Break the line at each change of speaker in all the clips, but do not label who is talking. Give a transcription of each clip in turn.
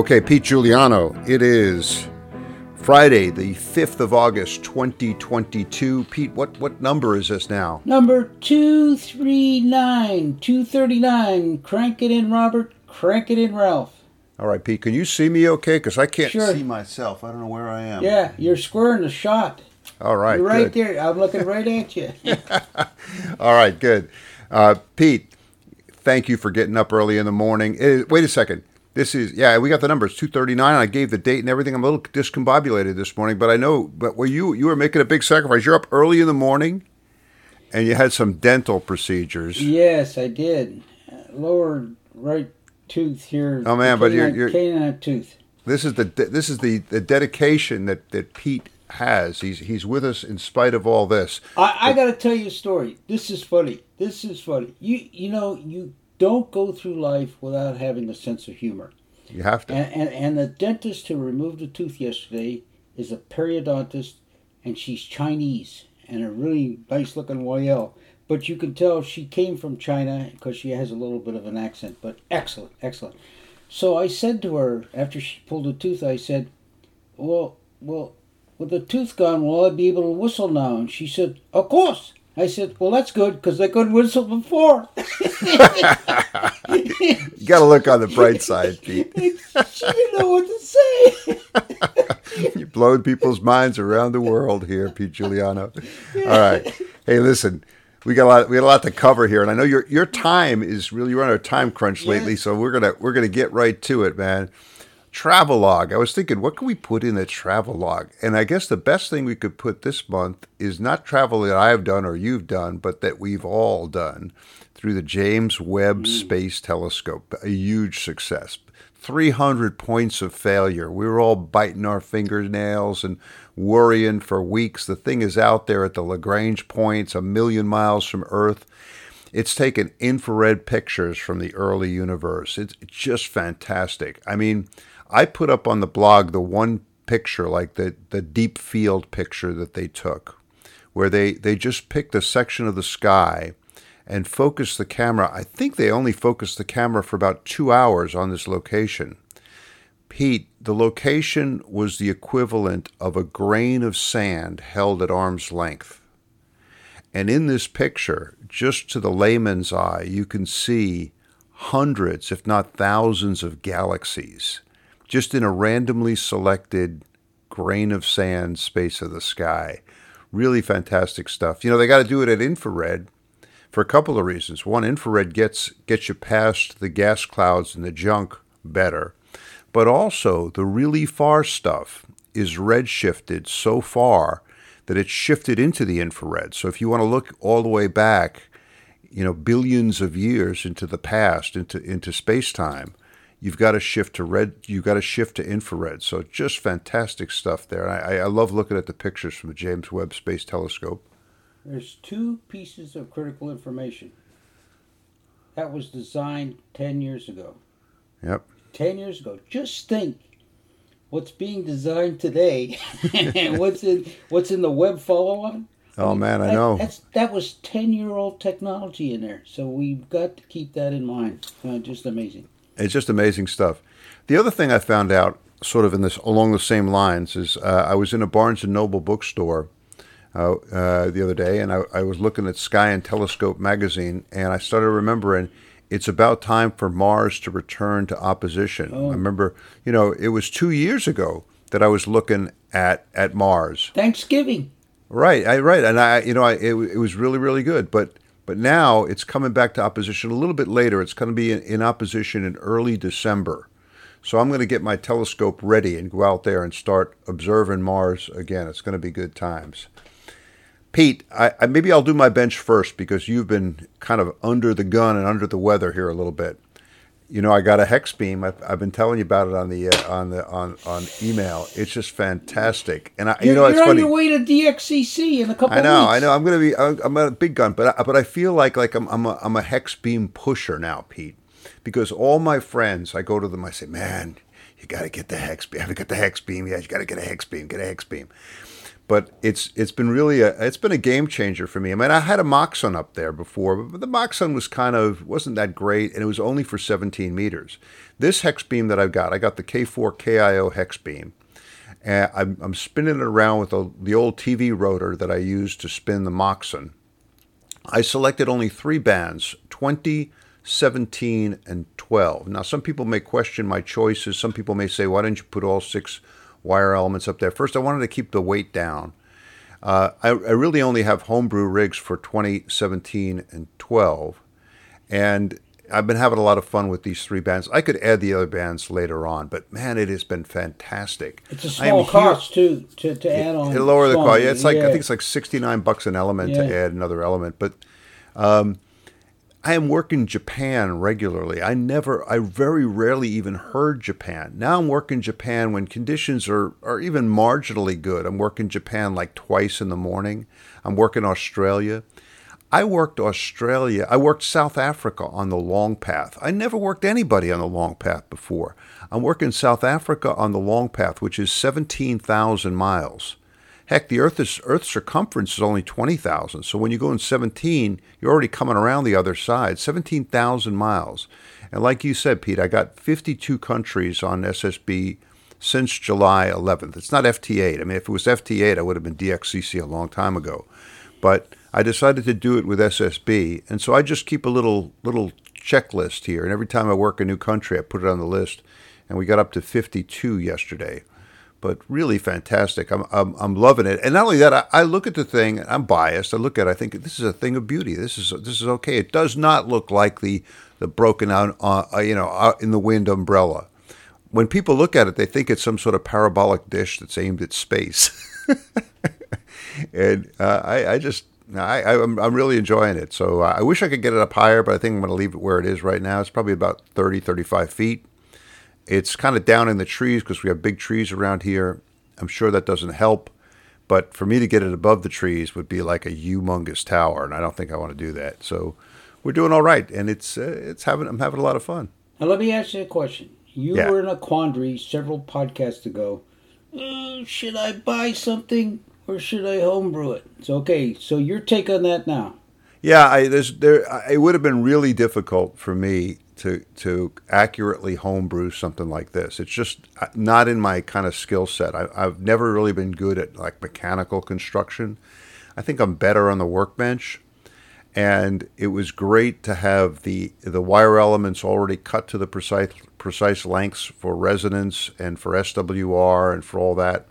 Okay, Pete Juliano, it is Friday, the 5th of August, 2022. Pete, what, what number is this now?
Number 239, 239. Crank it in, Robert. Crank it in, Ralph.
All right, Pete, can you see me okay? Because I can't
Sure.
see myself. I don't know where I am.
Yeah, you're squaring the shot.
All right,
You're right
good.
there. I'm looking right at you.
All right, good. Uh, Pete, thank you for getting up early in the morning. Eh, wait a second. This is yeah, we got the numbers two thirty nine. I gave the date and everything. I'm a little discombobulated this morning, but I know. But were you you were making a big sacrifice? You're up early in the morning, and you had some dental procedures.
yes, I did. Lower right tooth here.
Oh, man, but you're- you're-
canine tooth.
This is the this is the, the dedication that, that Pete has. He's he's with us in spite of all this.
I, I got to tell you a story. This is funny. This is funny. You you know you don't go through life without having a sense of humor.
You have to.
And, and and the dentist who removed the tooth yesterday is a periodontist, and she's Chinese and a really nice looking YL. But you can tell she came from China because she has a little bit of an accent. But excellent, excellent. So I said to her after she pulled the tooth, I said, "Well, well, with the tooth gone, will I be able to whistle now?" And she said, "Of course." I said, "Well, that's good because I couldn't whistle before."
You got to look on the bright side, Pete.
she didn't know what to say.
You're blowing people's minds around the world here, Pete Juliano. All right. Hey, listen, we got a lot. We got a lot to cover here, and I know your your time is really you're on a time crunch lately,
Yes.
so we're gonna we're gonna get right to it, man. Travel log. I was thinking, what can we put in the travel log? And I guess the best thing we could put this month is not travel that I've done or you've done, but that we've all done through the James Webb mm. Space Telescope. A huge success. 300 points of failure. We were all biting our fingernails and worrying for weeks. The thing is out there at the Lagrange points, a million miles from Earth. It's taken infrared pictures from the early universe. It's just fantastic. I mean, I put up on the blog the one picture, like the, the deep field picture that they took, where they, they just picked a section of the sky and focused the camera. I think they only focused the camera for about two hours on this location. Pete, the location was the equivalent of a grain of sand held at arm's length. And in this picture, just to the layman's eye, you can see hundreds, if not thousands, of galaxies just in a randomly selected grain of sand space of the sky. Really fantastic stuff. You know, they got to do it at infrared for a couple of reasons. One, infrared gets gets you past the gas clouds and the junk better, but also the really far stuff is redshifted so far that it's shifted into the infrared. So if you want to look all the way back, you know, billions of years into the past, into into space time, you've got to shift to red. You've got to shift to infrared. So just fantastic stuff there. I, I love looking at the pictures from the James Webb Space Telescope.
There's two pieces of critical information. That was designed 10 years ago.
Yep.
10 years ago. Just think what's being designed today and what's in what's in the Webb follow on.
Oh man, I know.
That's, that was 10 year old technology in there. So we've got to keep that in mind. Uh, just amazing.
It's just amazing stuff. The other thing I found out, sort of in this along the same lines, is uh, I was in a Barnes and Noble bookstore uh, uh, the other day, and I, I was looking at Sky and Telescope magazine, and I started remembering it's about time for Mars to return to opposition. I remember, you know, it was two years ago that I was looking at at Mars.
Thanksgiving.
Right, I right, and I, you know, I, it, it was really, really good. But but now it's coming back to opposition a little bit later. It's going to be in, in opposition in early December. So I'm going to get my telescope ready and go out there and start observing Mars again. It's going to be good times. Pete, I, I maybe I'll do my bench first because you've been kind of under the gun and under the weather here a little bit. You know, I got a hex beam. I've, I've been telling you about it on the uh, on the on on email. It's just fantastic, and I,
You're,
you know, it's
you're on
funny.
your way to DXCC in a couple
I know. I know. I'm gonna be. I'm I'm a big gun, but I, but I feel like like I'm I'm a, I'm a hex beam pusher now, Pete, because all my friends, I go to them, I say, man, you got to get the hex beam. I haven't got the hex beam yet. You got to get a hex beam. Get a hex beam. But it's it's been really a it's been a game changer for me. I mean, I had a Moxon up there before, but the Moxon was kind of wasn't that great, and it was only for 17 meters. This hex beam that I've got, I got the K4 KIO hex beam, and I'm, I'm spinning it around with the, the old TV rotor that I used to spin the Moxon. I selected only three bands 20, 17, and 12. Now, some people may question my choices. Some people may say, why didn't you put all six wire elements up there? First, I wanted to keep the weight down. Uh, I, I, really only have homebrew rigs for 2017 and 12. And I've been having a lot of fun with these three bands. I could add the other bands later on, but man, it has been fantastic.
It's a small cost too to, to add on.
To lower the cost. Yeah, it's like yeah. I think it's like sixty nine bucks an element yeah. to add another element. But um, I am working Japan regularly. I never, I very rarely even heard Japan. Now I'm working Japan when conditions are are even marginally good. I'm working Japan like twice in the morning. I'm working Australia. I worked Australia, I worked South Africa on the long path. I never worked anybody on the long path before. I'm working South Africa on the long path, which is 17,000 miles. Heck, the Earth's Earth's circumference is only 20,000. So when you go in 17, you're already coming around the other side, 17,000 miles. And like you said, Pete, I got 52 countries on SSB since July 11th. It's not FT8. I mean, if it was FT8, I would have been DXCC a long time ago. But I decided to do it with SSB, and so I just keep a little little checklist here. And every time I work a new country, I put it on the list. And we got up to 52 yesterday, but really fantastic. I'm I'm, I'm loving it. And not only that, I, I, look at the thing. I'm biased. I look at. it, I think this is a thing of beauty. This is this is okay. It does not look like the the broken out, uh, uh you know, out in the wind umbrella. When people look at it, they think it's some sort of parabolic dish that's aimed at space. and uh, I, I just I, I, am I'm really enjoying it. So uh, I wish I could get it up higher, but I think I'm going to leave it where it is right now. It's probably about 30, 35 feet. It's kind of down in the trees because we have big trees around here. I'm sure that doesn't help. But for me to get it above the trees would be like a humongous tower, and I don't think I want to do that. So we're doing all right, and it's uh, it's having I'm having a lot of fun.
Now let me ask you a question. You yeah. were in a quandary several podcasts ago. Uh, should I buy something or should I homebrew it? So okay, so your take on that now.
Yeah, I, there's there. It would have been really difficult for me to to accurately homebrew something like this. It's just uh, not in my kind of skill set. I, I've never really been good at like mechanical construction. I think I'm better on the workbench, and it was great to have the the wire elements already cut to the precise precise lengths for resonance and for SWR and for all that.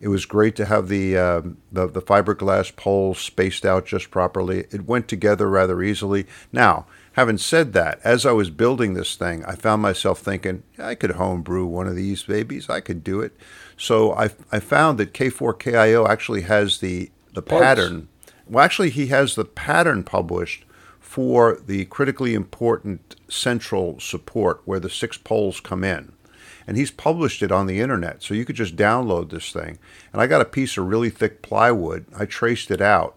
It was great to have the, um, the, the fiberglass poles spaced out just properly. It went together rather easily. Now, having said that, as I was building this thing, I found myself thinking, I could homebrew one of these babies. I could do it. So I, I found that K4KIO actually has the, the pattern. Well, actually, he has the pattern published for the critically important central support where the six poles come in and he's published it on the internet. So you could just download this thing. And I got a piece of really thick plywood. I traced it out.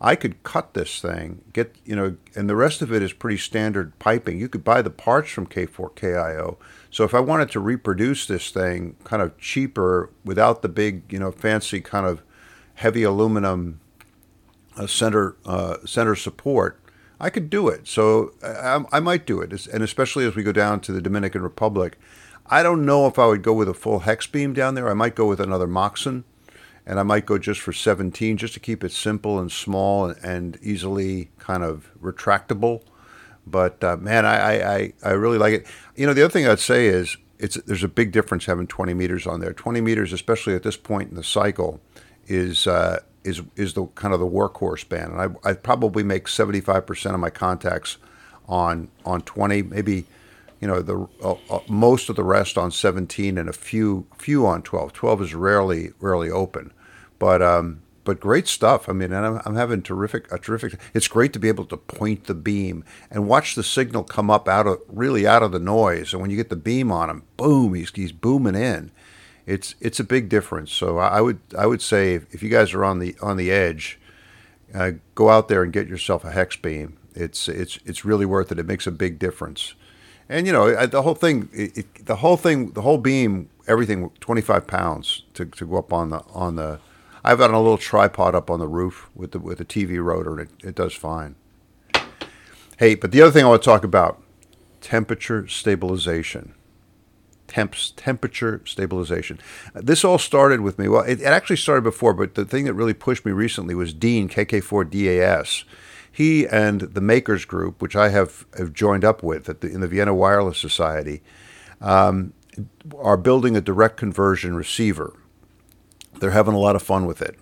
I could cut this thing, get, you know, and the rest of it is pretty standard piping. You could buy the parts from K4KIO. So if I wanted to reproduce this thing kind of cheaper without the big, you know, fancy kind of heavy aluminum uh, center uh, center support, I could do it. So I, I might do it, and especially as we go down to the Dominican Republic, I don't know if I would go with a full hex beam down there. I might go with another Moxon, and I might go just for 17, just to keep it simple and small and, easily kind of retractable. But uh, man, I, I, I really like it. You know, the other thing I'd say is it's there's a big difference having 20 meters on there. 20 meters, especially at this point in the cycle, is uh, is is the kind of the workhorse band, and I I probably make 75% of my contacts on on 20, maybe you know the uh, uh, most of the rest on 17 and a few few on 12 12 is rarely rarely open but um but great stuff. I mean and I'm, I'm having terrific a terrific it's great to be able to point the beam and watch the signal come up out of really out of the noise. And when you get the beam on him boom he's, he's booming in. It's it's a big difference. So i would i would say if, you guys are on the on the edge uh, go out there and get yourself a hex beam. It's it's it's really worth it. It makes a big difference. And you know the whole thing, it, the whole thing, the whole beam, everything, twenty five pounds to, to go up on the on the I've got a little tripod up on the roof with the with the TV rotor, and it, it does fine. Hey, but the other thing I want to talk about temperature stabilization. Temps, temperature stabilization. This all started with me. Well, it, it actually started before, but the thing that really pushed me recently was Dean, KK4DAS. He and the Makers Group, which I have, have joined up with the, in the Vienna Wireless Society, um, are building a direct conversion receiver. They're having a lot of fun with it.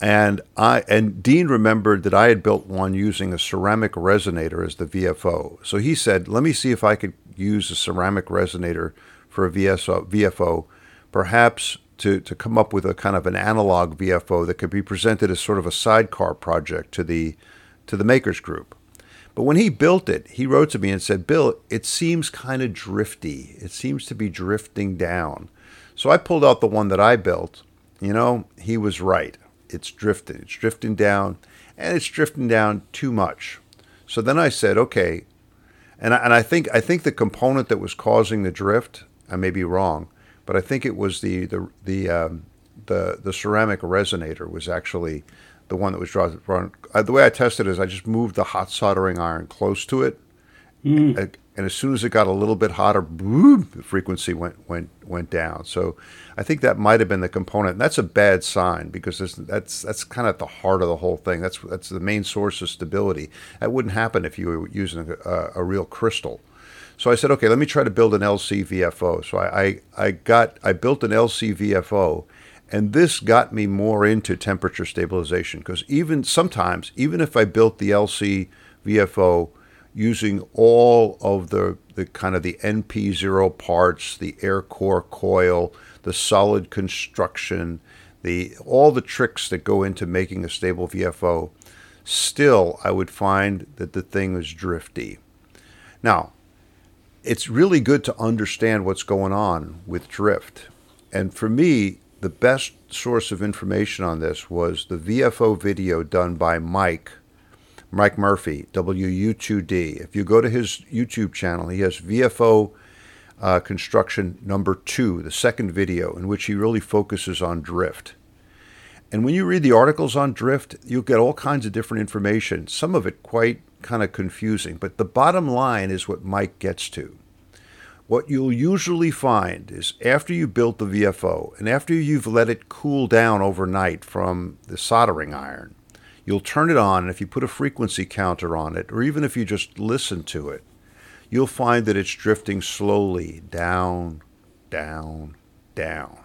And I and Dean remembered that I had built one using a ceramic resonator as the VFO. So he said, "Let me see if I could use a ceramic resonator for a VSO, VFO, perhaps to, to come up with a kind of an analog VFO that could be presented as sort of a sidecar project to the to the makers group." But when he built it, he wrote to me and said, "Bill, it seems kind of drifty. It seems to be drifting down." So I pulled out the one that I built. You know, he was right it's drifting. It's drifting down, and it's drifting down too much. So then I said, okay, and I, and I think I think the component that was causing the drift, I may be wrong, but I think it was the the the um, the, the ceramic resonator was actually the one that was drawn. Uh, the way I tested it is I just moved the hot soldering iron close to it, mm. And as soon as it got a little bit hotter, boom, the frequency went went went down. So I think that might have been the component. And that's a bad sign because that's that's kind of at the heart of the whole thing. That's that's the main source of stability. That wouldn't happen if you were using a, a real crystal. So I said, okay, let me try to build an LCVFO. So I, I, I got I built an LCVFO, and this got me more into temperature stabilization because even sometimes, even if I built the LCVFO using all of the, the kind of the NP0 parts, the air core coil, the solid construction, the all the tricks that go into making a stable VFO, still I would find that the thing was drifty. Now, it's really good to understand what's going on with drift. And for me, the best source of information on this was the VFO video done by Mike Mike Murphy, WU2D. If you go to his YouTube channel, he has VFO uh, construction number two, the second video, in which he really focuses on drift. And when you read the articles on drift, you'll get all kinds of different information, some of it quite kind of confusing. But the bottom line is what Mike gets to. What you'll usually find is after you built the VFO and after you've let it cool down overnight from the soldering iron, You'll turn it on, and if you put a frequency counter on it, or even if you just listen to it, you'll find that it's drifting slowly down, down, down.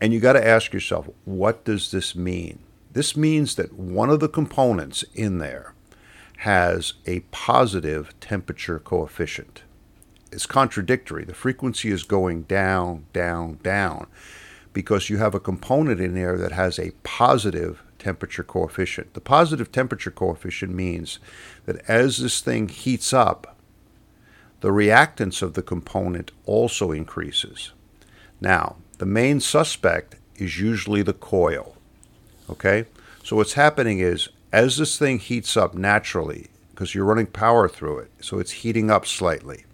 And you got to ask yourself, what does this mean? This means that one of the components in there has a positive temperature coefficient. It's contradictory. The frequency is going down, down, down because you have a component in there that has a positive temperature coefficient. The positive temperature coefficient means that as this thing heats up, the reactance of the component also increases. Now, the main suspect is usually the coil. Okay? So what's happening is as this thing heats up naturally, because you're running power through it, so it's heating up slightly.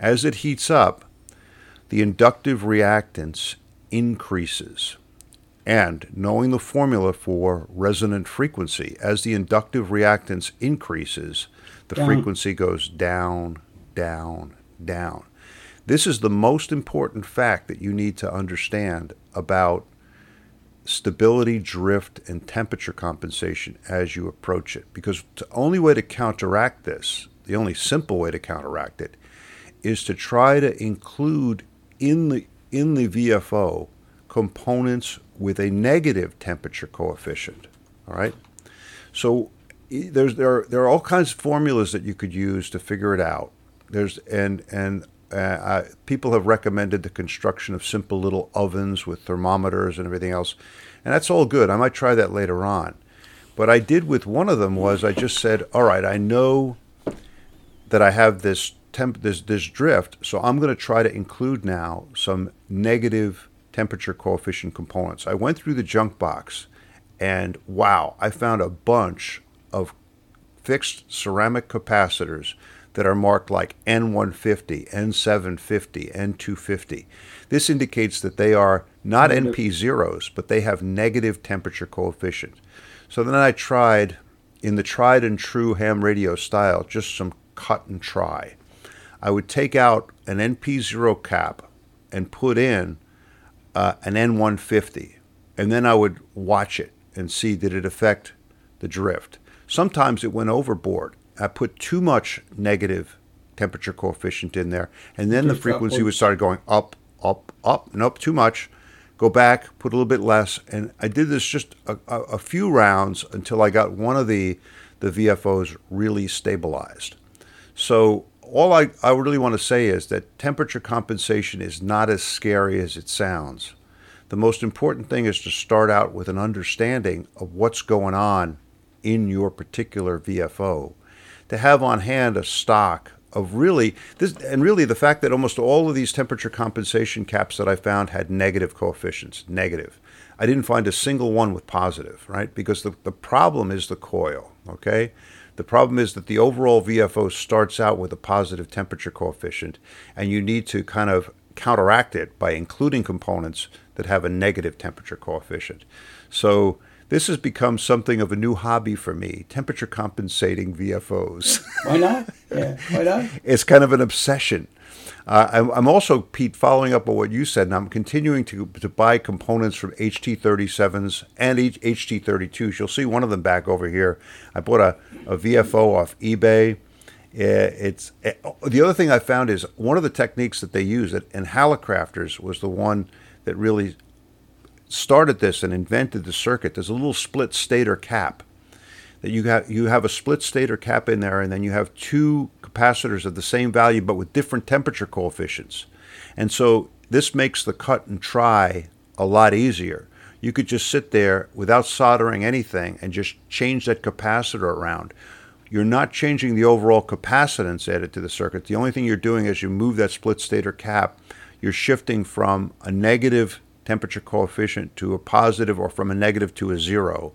As it heats up, the inductive reactance increases. And knowing the formula for resonant frequency, as the inductive reactance increases, the down. frequency goes down, down, down. This is the most important fact that you need to understand about stability, drift, and temperature compensation as you approach it. Because the only way to counteract this, the only simple way to counteract it, is to try to include in the in the VFO components with a negative temperature coefficient. All right. So there's there are, there are all kinds of formulas that you could use to figure it out. There's and and uh, people have recommended the construction of simple little ovens with thermometers and everything else, and that's all good. I might try that later on. But I did with one of them was I just said, all right, I know that I have this temp this this drift, so I'm going to try to include now some negative temperature coefficient components. I went through the junk box and wow, I found a bunch of fixed ceramic capacitors that are marked like N150, N750, N250. This indicates that they are not NP zeros, but they have negative temperature coefficient. So then I tried, in the tried and true ham radio style, just some cut and try. I would take out an NP0 cap and put in uh, an N150, and then I would watch it and see did it affect the drift. Sometimes it went overboard. I put too much negative temperature coefficient in there, and then the frequency would start going up, up, up. Nope, too much. Go back, put a little bit less, and I did this just a, a, a few rounds until I got one of the the VFOs really stabilized. So all I, I really want to say is that temperature compensation is not as scary as it sounds. The most important thing is to start out with an understanding of what's going on in your particular VFO. To have on hand a stock of really this and really the fact that almost all of these temperature compensation caps that I found had negative coefficients, negative. I didn't find a single one with positive, right? Because the, the problem is the coil, okay? The problem is that the overall VFO starts out with a positive temperature coefficient, and you need to kind of counteract it by including components that have a negative temperature coefficient. So this has become something of a new hobby for me temperature compensating VFOs.
Why not? Yeah, why not?
it's kind of an obsession. Uh, I'm also, Pete, following up on what you said, and I'm continuing to, to buy components from HT37s and HT32s. You'll see one of them back over here. I bought a, a VFO off eBay. It's it, the other thing I found is one of the techniques that they use at, and Hallicrafters was the one that really started this and invented the circuit. There's a little split stator cap that you have you have a split stator cap in there, and then you have two capacitors of the same value but with different temperature coefficients. And so this makes the cut and try a lot easier. You could just sit there without soldering anything and just change that capacitor around. You're not changing the overall capacitance added to the circuit. The only thing you're doing is you move that split stator cap, you're shifting from a negative temperature coefficient to a positive or from a negative to a zero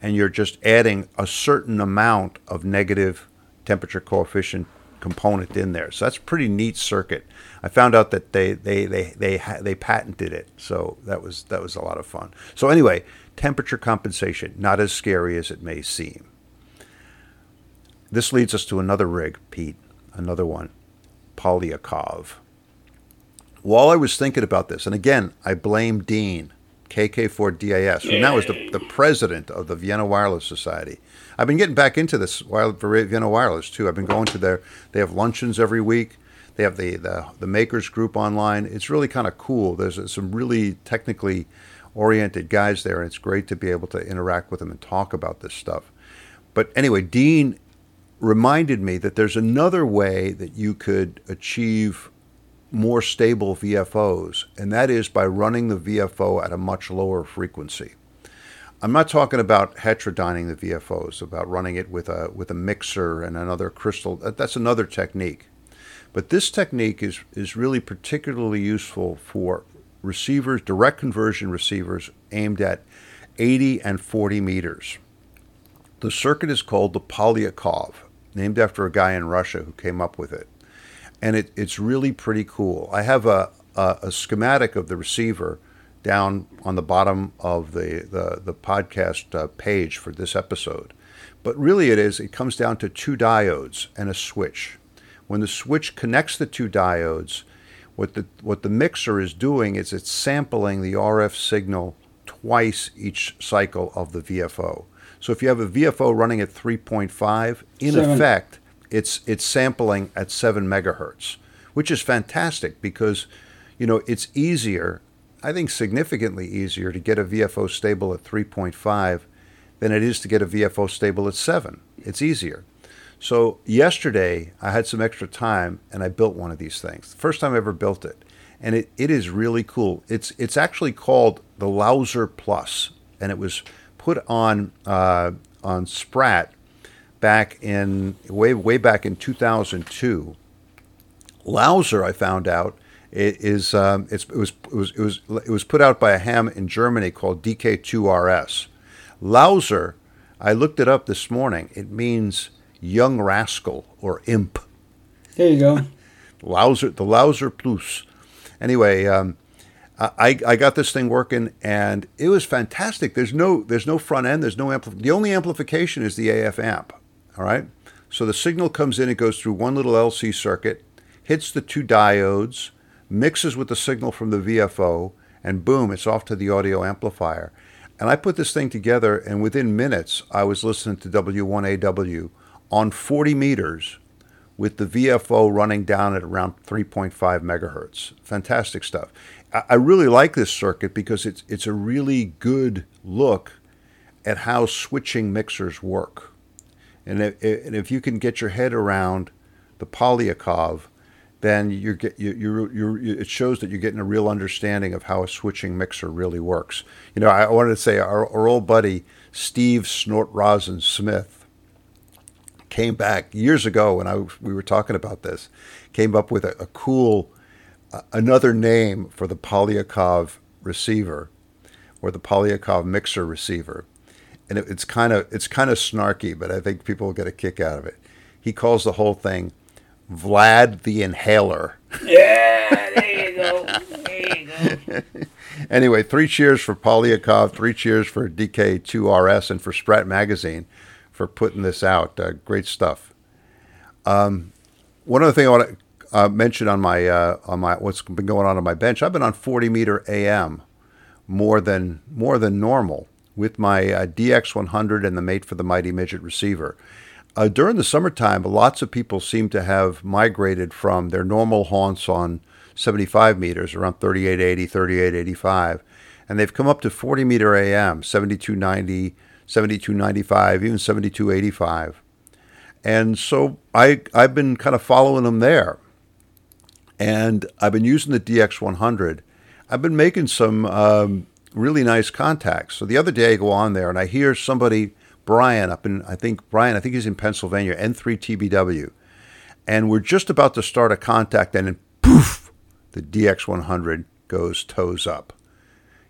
and you're just adding a certain amount of negative temperature coefficient component in there. So that's a pretty neat circuit. I found out that they they they they they patented it. So that was that was a lot of fun. So anyway, temperature compensation not as scary as it may seem. This leads us to another rig, Pete, another one, Polyakov. While I was thinking about this, and again, I blame Dean KK4DAS, who now is the, the president of the Vienna Wireless Society. I've been getting back into this Vienna Wireless too. I've been going to their, they have luncheons every week. They have the, the, the makers group online. It's really kind of cool. There's some really technically oriented guys there, and it's great to be able to interact with them and talk about this stuff. But anyway, Dean reminded me that there's another way that you could achieve more stable VFOs, and that is by running the VFO at a much lower frequency. I'm not talking about heterodyning the VFOs, about running it with a with a mixer and another crystal. That's another technique. But this technique is is really particularly useful for receivers, direct conversion receivers aimed at 80 and 40 meters. The circuit is called the Polyakov, named after a guy in Russia who came up with it and it, it's really pretty cool. I have a, a, a, schematic of the receiver down on the bottom of the, the, the podcast uh, page for this episode. But really, it is, it comes down to two diodes and a switch. When the switch connects the two diodes, what the, what the mixer is doing is it's sampling the RF signal twice each cycle of the VFO. So if you have a VFO running at 3.5, in Seven. effect, it's it's sampling at seven megahertz, which is fantastic because you know it's easier, I think significantly easier to get a VFO stable at 3.5 than it is to get a VFO stable at seven. It's easier. So yesterday I had some extra time and I built one of these things. First time I ever built it. And it, it is really cool. It's it's actually called the Louser Plus, and it was put on uh, on Sprat back in way way back in 2002. Louser, I found out, is um, it was it was it was it was put out by a ham in Germany called DK2RS. Louser, I looked it up this morning. It means young rascal or imp.
There you go.
Louser, the Louser Plus. Anyway, um, I, I got this thing working and it was fantastic. There's no there's no front end. There's no amplification. The only amplification is the AF amp. All right. So the signal comes in. It goes through one little LC circuit, hits the two diodes, mixes with the signal from the VFO, and boom, it's off to the audio amplifier. And I put this thing together, and within minutes, I was listening to W1AW on 40 meters with the VFO running down at around 3.5 megahertz. Fantastic stuff. I really like this circuit because it's it's a really good look at how switching mixers work. And if, and if you can get your head around the Polyakov, then you're, get, you you're, you're, it shows that you're getting a real understanding of how a switching mixer really works. You know, I wanted to say our, our old buddy Steve Snort Rosin Smith came back years ago when I we were talking about this, came up with a, a cool uh, another name for the Polyakov receiver or the Polyakov mixer receiver, and it, it's kind of it's kind of snarky, but I think people will get a kick out of it. He calls the whole thing Vlad the Inhaler.
Yeah, there you go. There you go.
anyway, three cheers for Polyakov, three cheers for DK2RS, and for Sprat Magazine for putting this out. Uh, great stuff. Um, one other thing I want to uh, mention on my uh, on my what's been going on on my bench, I've been on 40 meter AM more than more than normal with my uh, DX100 and the Mate for the Mighty Midget receiver. Uh, during the summertime, lots of people seem to have migrated from their normal haunts on 75 meters, around 3880, 3885, and they've come up to 40 meter AM, 7290, 7295, even 7285. And so I, I've been kind of following them there. And I've been using the DX100. I've been making some um, really nice contacts. So the other day I go on there and I hear somebody Brian up in, I think, Brian, I think he's in Pennsylvania, N3TBW. And we're just about to start a contact, and then poof, the DX100 goes toes up.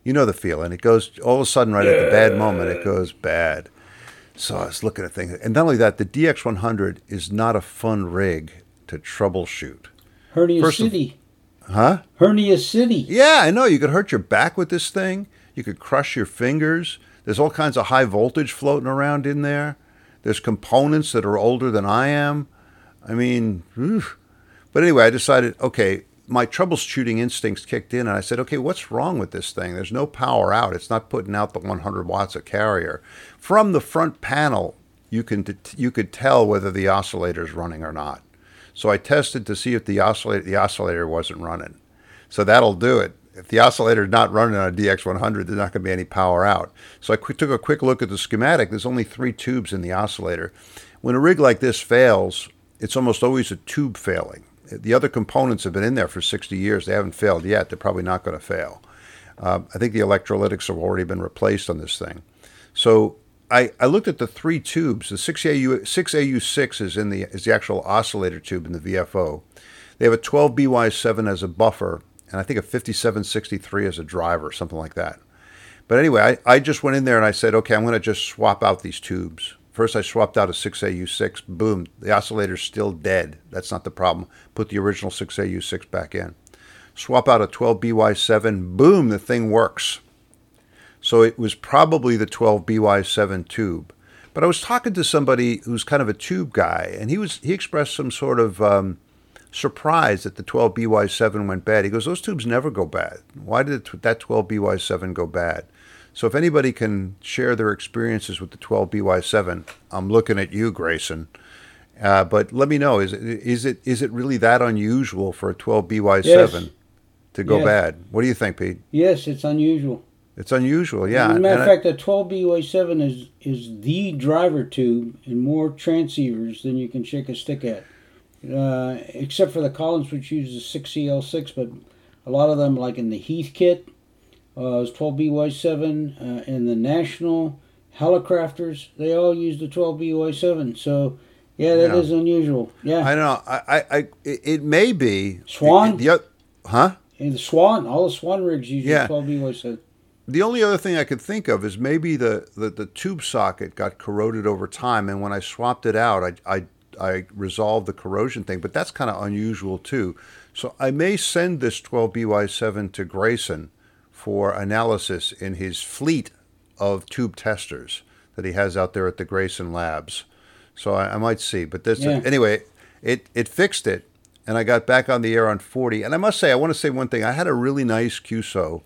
You know the feeling. It goes all of a sudden, right at the bad moment, it goes bad. So I was looking at things. And not only that, the DX100 is not a fun rig to troubleshoot.
Hernia First City.
Huh?
Hernia City.
Yeah, I know. You could hurt your back with this thing. You could crush your fingers. There's all kinds of high voltage floating around in there. There's components that are older than I am. I mean, but anyway, I decided, okay, my troubleshooting instincts kicked in, and I said, okay, what's wrong with this thing? There's no power out. It's not putting out the 100 watts of carrier. From the front panel, you can you could tell whether the oscillator is running or not. So I tested to see if the oscillator the oscillator wasn't running. So that'll do it if the oscillator is not running on a DX100, there's not going to be any power out. So I took a quick look at the schematic. There's only three tubes in the oscillator. When a rig like this fails, it's almost always a tube failing. The other components have been in there for 60 years. They haven't failed yet. They're probably not going to fail. Uh, I think the electrolytics have already been replaced on this thing. So I, I looked at the three tubes. The 6AU, 6AU6 is, in the, is the actual oscillator tube in the VFO. They have a 12BY7 as a buffer and I think a 5763 as a driver, something like that. But anyway, I, I just went in there and I said, okay, I'm going to just swap out these tubes. First, I swapped out a 6AU6. Boom, the oscillator's still dead. That's not the problem. Put the original 6AU6 back in. Swap out a 12BY7. Boom, the thing works. So it was probably the 12BY7 tube. But I was talking to somebody who's kind of a tube guy, and he was he expressed some sort of um, surprised that the 12BY7 went bad. He goes, Those tubes never go bad. Why did that 12BY7 go bad? So if anybody can share their experiences with the 12BY7, I'm looking at you, Grayson. Uh, but let me know is it, is it is it really that unusual for a 12BY7 yes. to go yes. bad? What do you think, Pete?
Yes, it's unusual.
It's unusual, yeah.
As a matter of fact, the 12BY7 is is the driver tube in more transceivers than you can shake a stick at uh, except for the Collins, which uses 6CL6, but a lot of them, like in the Heath kit, uh, is 12BY7, uh, and the National Hallicrafters, they all use the 12BY7. So, yeah, that is unusual. Yeah,
I know. I, I, I it may be
Swan.
The, the, huh?
And the Swan, all the Swan rigs use yeah. 12BY7.
The only other thing I could think of is maybe the, the, the, tube socket got corroded over time, and when I swapped it out, I, I I resolved the corrosion thing, but that's kind of unusual too. So I may send this 12BY7 to Grayson for analysis in his fleet of tube testers that he has out there at the Grayson Labs. So I, I might see. But this,
Yeah.
anyway, it, it fixed it. And I got back on the air on 40. And I must say, I want to say one thing. I had a really nice QSO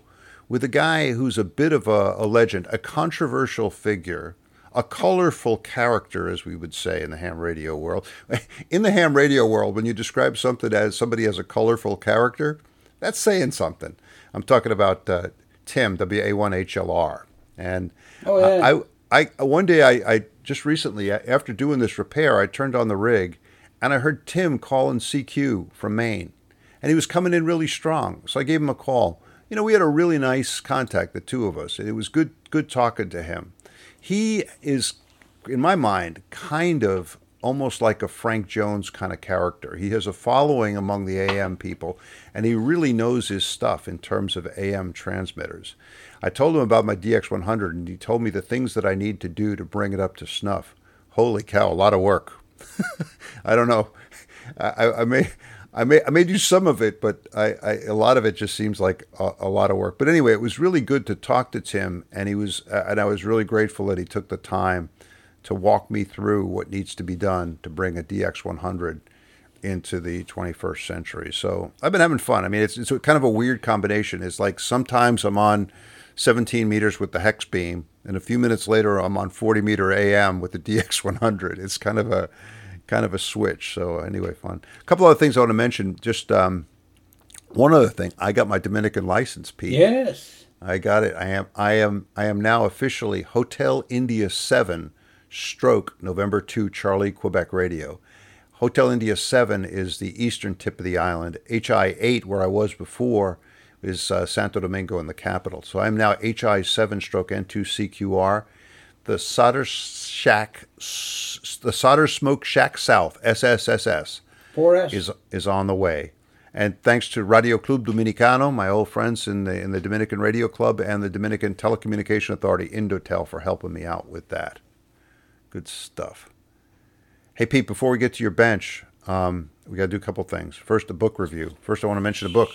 with a guy who's a bit of a, a legend, a controversial figure, a colorful character, as we would say in the ham radio world. In the ham radio world, when you describe something as somebody as a colorful character, that's saying something. I'm talking about uh, Tim, WA1HLR. And
Oh, yeah.
I, I, one day, I, I just recently, after doing this repair, I turned on the rig and I heard Tim calling CQ from Maine. And he was coming in really strong. So I gave him a call. You know, we had a really nice contact, the two of us. It was good, good talking to him. He is, in my mind, kind of almost like a Frank Jones kind of character. He has a following among the AM people, and he really knows his stuff in terms of AM transmitters. I told him about my DX100, and he told me the things that I need to do to bring it up to snuff. Holy cow, a lot of work. I don't know. I, I may. I may I may do some of it, but I, I a lot of it just seems like a, a, lot of work. But anyway, it was really good to talk to Tim, and he was uh, and I was really grateful that he took the time to walk me through what needs to be done to bring a DX100 into the 21st century. So I've been having fun. I mean, it's it's kind of a weird combination. It's like sometimes I'm on 17 meters with the hex beam, and a few minutes later I'm on 40 meter AM with the DX100. It's kind of a kind of a switch. So anyway, fun. A couple other things I want to mention. Just um, one other thing. I got my Dominican license, Pete.
Yes.
I got it. I am. I am. I am now officially Hotel India Seven, Stroke November Two Charlie Quebec Radio. Hotel India Seven is the eastern tip of the island. HI Eight, where I was before, is uh, Santo Domingo in the capital. So I'm now HI Seven Stroke N Two CQR the Solder Shack, the Solder Smoke Shack South (SSSS)
4S.
is is on the way. And thanks to Radio Club Dominicano, my old friends in the in the Dominican Radio Club and the Dominican Telecommunication Authority, Indotel, for helping me out with that. Good stuff. Hey Pete, before we get to your bench, um, we got to do a couple things. First, a book review. First, I want to mention a book.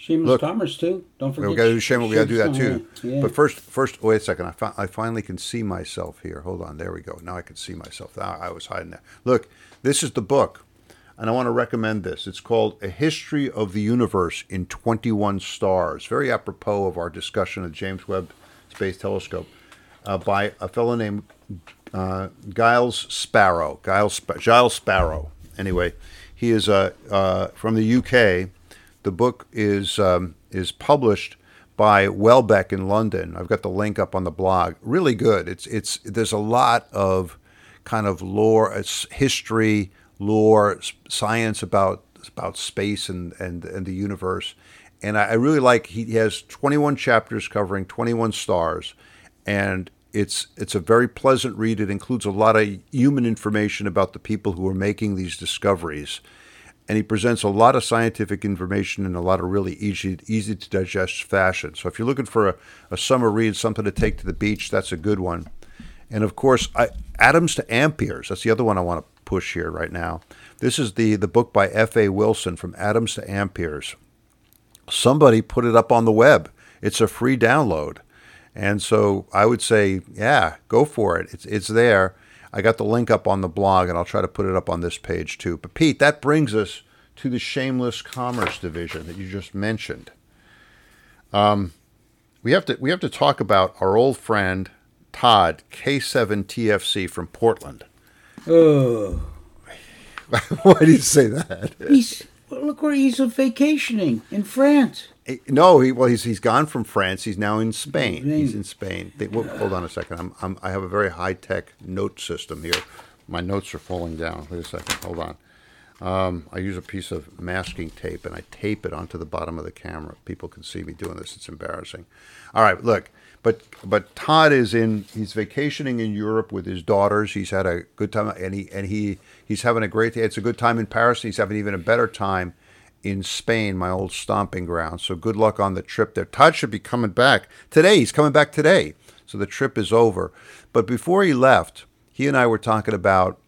Shameless
Look.
commerce too. Don't forget.
We got to do shame. We got to do that too.
Yeah.
But first, first, wait a second. I, fi- I finally can see myself here. Hold on. There we go. Now I can see myself. Now I was hiding there. Look, this is the book, and I want to recommend this. It's called A History of the Universe in 21 Stars. Very apropos of our discussion of James Webb Space Telescope uh, by a fellow named uh, Giles Sparrow. Giles, Sp- Giles Sparrow. Anyway, he is uh, uh, from the UK. The book is um, is published by Welbeck in London. I've got the link up on the blog. Really good. It's it's there's a lot of kind of lore, it's history, lore, science about about space and and, and the universe. And I, I really like he has 21 chapters covering 21 stars, and it's it's a very pleasant read. It includes a lot of human information about the people who are making these discoveries and he presents a lot of scientific information in a lot of really easy easy to digest fashion. So if you're looking for a, a summer read, something to take to the beach, that's a good one. And of course, I, Atoms to Amperes. That's the other one I want to push here right now. This is the the book by F. A. Wilson from Atoms to Amperes. Somebody put it up on the web. It's a free download. And so I would say, yeah, go for it. It's it's there. I got the link up on the blog, and I'll try to put it up on this page too. But Pete, that brings us to the shameless commerce division that you just mentioned. Um, we have to we have to talk about our old friend Todd K7TFC from Portland.
Oh,
Why do you say that?
he's well, look where he's vacationing in France.
No, he well he's he's gone from France. He's now in Spain.
Spain.
He's in Spain. They, well, hold on a second. I'm, I'm I have a very high tech note system here. My notes are falling down. Wait a second. Hold on. Um, I use a piece of masking tape and I tape it onto the bottom of the camera. People can see me doing this. It's embarrassing. All right, look. But but Todd is in. He's vacationing in Europe with his daughters. He's had a good time, and he and he he's having a great. Day. It's a good time in Paris. He's having even a better time in Spain, my old stomping ground. So good luck on the trip there. Todd should be coming back today. He's coming back today. So the trip is over. But before he left, he and I were talking about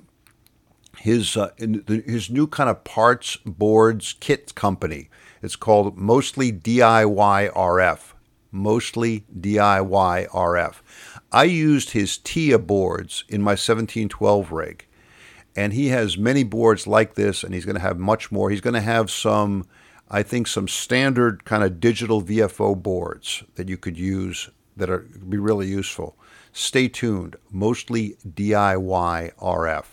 his uh, his new kind of parts boards kit company. It's called Mostly DIY RF. mostly DIY RF. I used his TIA boards in my 1712 rig, and he has many boards like this, and he's going to have much more. He's going to have some, I think, some standard kind of digital VFO boards that you could use that are be really useful. Stay tuned. Mostly DIY RF.